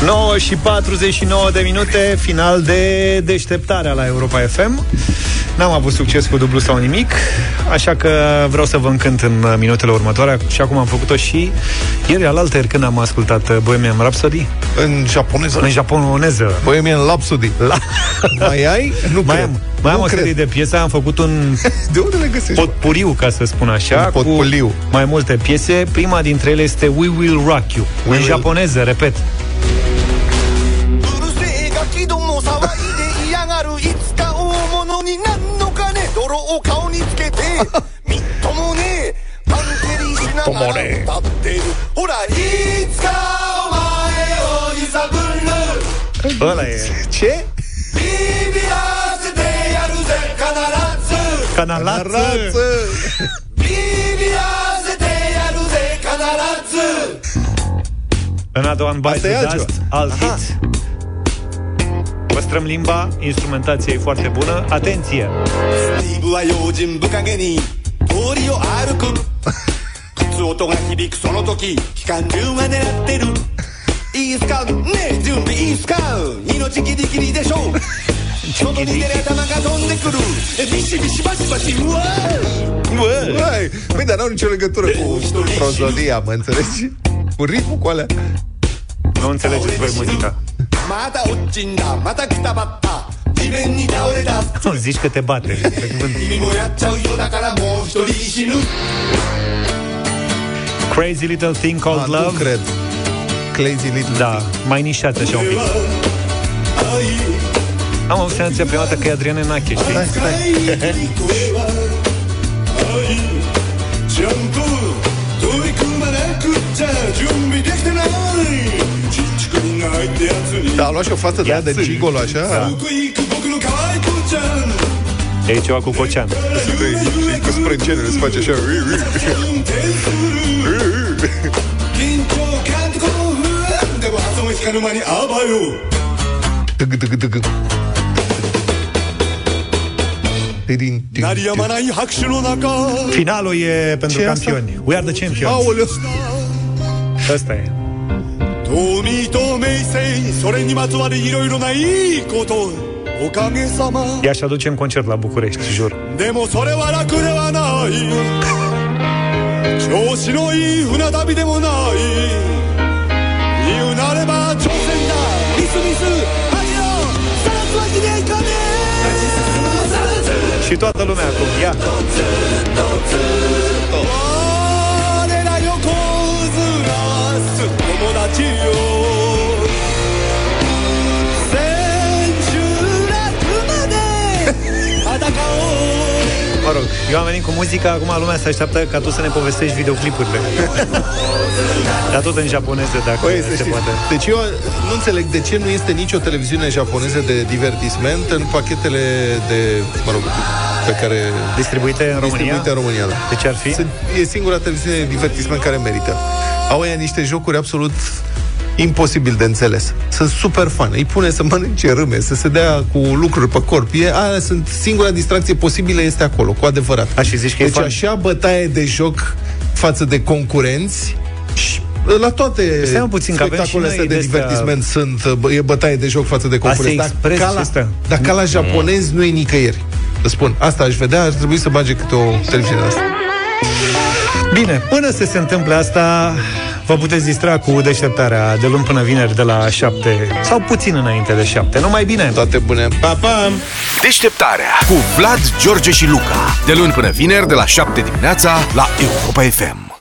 9 și 49 de minute, final de deșteptarea la Europa FM. N-am avut succes cu dublu sau nimic, așa că vreau să vă încânt în minutele următoare și acum am făcut-o și ieri alaltă când am ascultat uh, Bohemian Rhapsody În japoneză în japoneză. Bohemian Rhapsody La... Mai ai? Nu mai cred. am, mai am nu o cred. serie de piese, am făcut un De unde le găsești? potpuriu, ca să spun așa, Un potpuliu. cu mai multe piese. Prima dintre ele este We Will Rock You, We în Will- japoneză, repet. いつか大物になんのかね泥を顔につけてみっともねえパンテリしながら歌ってるほらいつかお前を揺さぶる Ăla e. Ce? ビビらせてやるぜ必ず Canalață! Rață! ビビらせてやるぜ必ず Another one bites Asta e the altceva. dust, alt hit. Păstrăm limba, instrumentația e foarte bună. Atenție! Păi, dar n-au nicio legătură cu prozodia, mă înțelegi? Cu ritmul cu alea. Nu înțelegeți voi muzica. また落ちんだまたくたばった地面に倒れた Nu, zici că te bate. pe cuvânt. 君もやっちゃうよだからもう一人死ぬ Crazy Little Thing Called Ah, nu Love. cred Crazy Little Da, mai nișat așa un pic. Am avut senzația prima dată că e Adriana Nache, știi? Stai, stai Da, a luat și o față de aia de gigolo așa どこ行く僕の可愛い子ちゃん E ceva cu Cocean. Și cu sprâncenele se face așa 緊張感と興奮でも発音光る間にあばよ Tâg, tâg, tâg. Tidin, tin, 鳴りやまない拍手の中 Finalul e pentru Ce e asta? campioni. We are the champions. Aoleu! Asta e. 遠見と名声それにまつわるいろいろないいことおかげさま Ia și aducem concert la București, jur. でもそれは楽ではない調子のいい船旅でもない言うなれば挑戦だミスミス恥よさらすわけにはいかね Și toată lumea acum, ia. Mă rog, eu am venit cu muzica, acum lumea se așteaptă ca tu să ne povestești videoclipurile. Dar tot în japoneză, dacă Păi, să se știți, poate. deci eu nu înțeleg de ce nu este nicio televiziune japoneză de divertisment în pachetele de, mă rog, pe care... Distribuite în România? Distribuite în România, da. De ce ar fi? Sunt, e singura televiziune de divertisment care merită. Au ea niște jocuri absolut imposibil de înțeles. Sunt super fan. Îi pune să mănânce râme, să se dea cu lucruri pe corp. E, aia sunt singura distracție posibilă este acolo, cu adevărat. A, și zici că e deci fan. așa bătaie de joc față de concurenți și la toate Stai un puțin, că avem și spectacolele noi astea de de-astea- divertisment sunt, bă, e bătaie de joc față de concurenți. Asia Express ca și la, astea. dar ca la japonezi nu e nicăieri. Îți spun, asta aș vedea, ar trebui să bage câte o televiziune de asta. Bine, până să se întâmple asta, vă puteți distra cu deșteptarea de luni până vineri de la 7 sau puțin înainte de 7. Numai bine! Toate bune! Pa, pa! Deșteptarea cu Vlad, George și Luca. De luni până vineri, de la 7 dimineața, la Europa FM.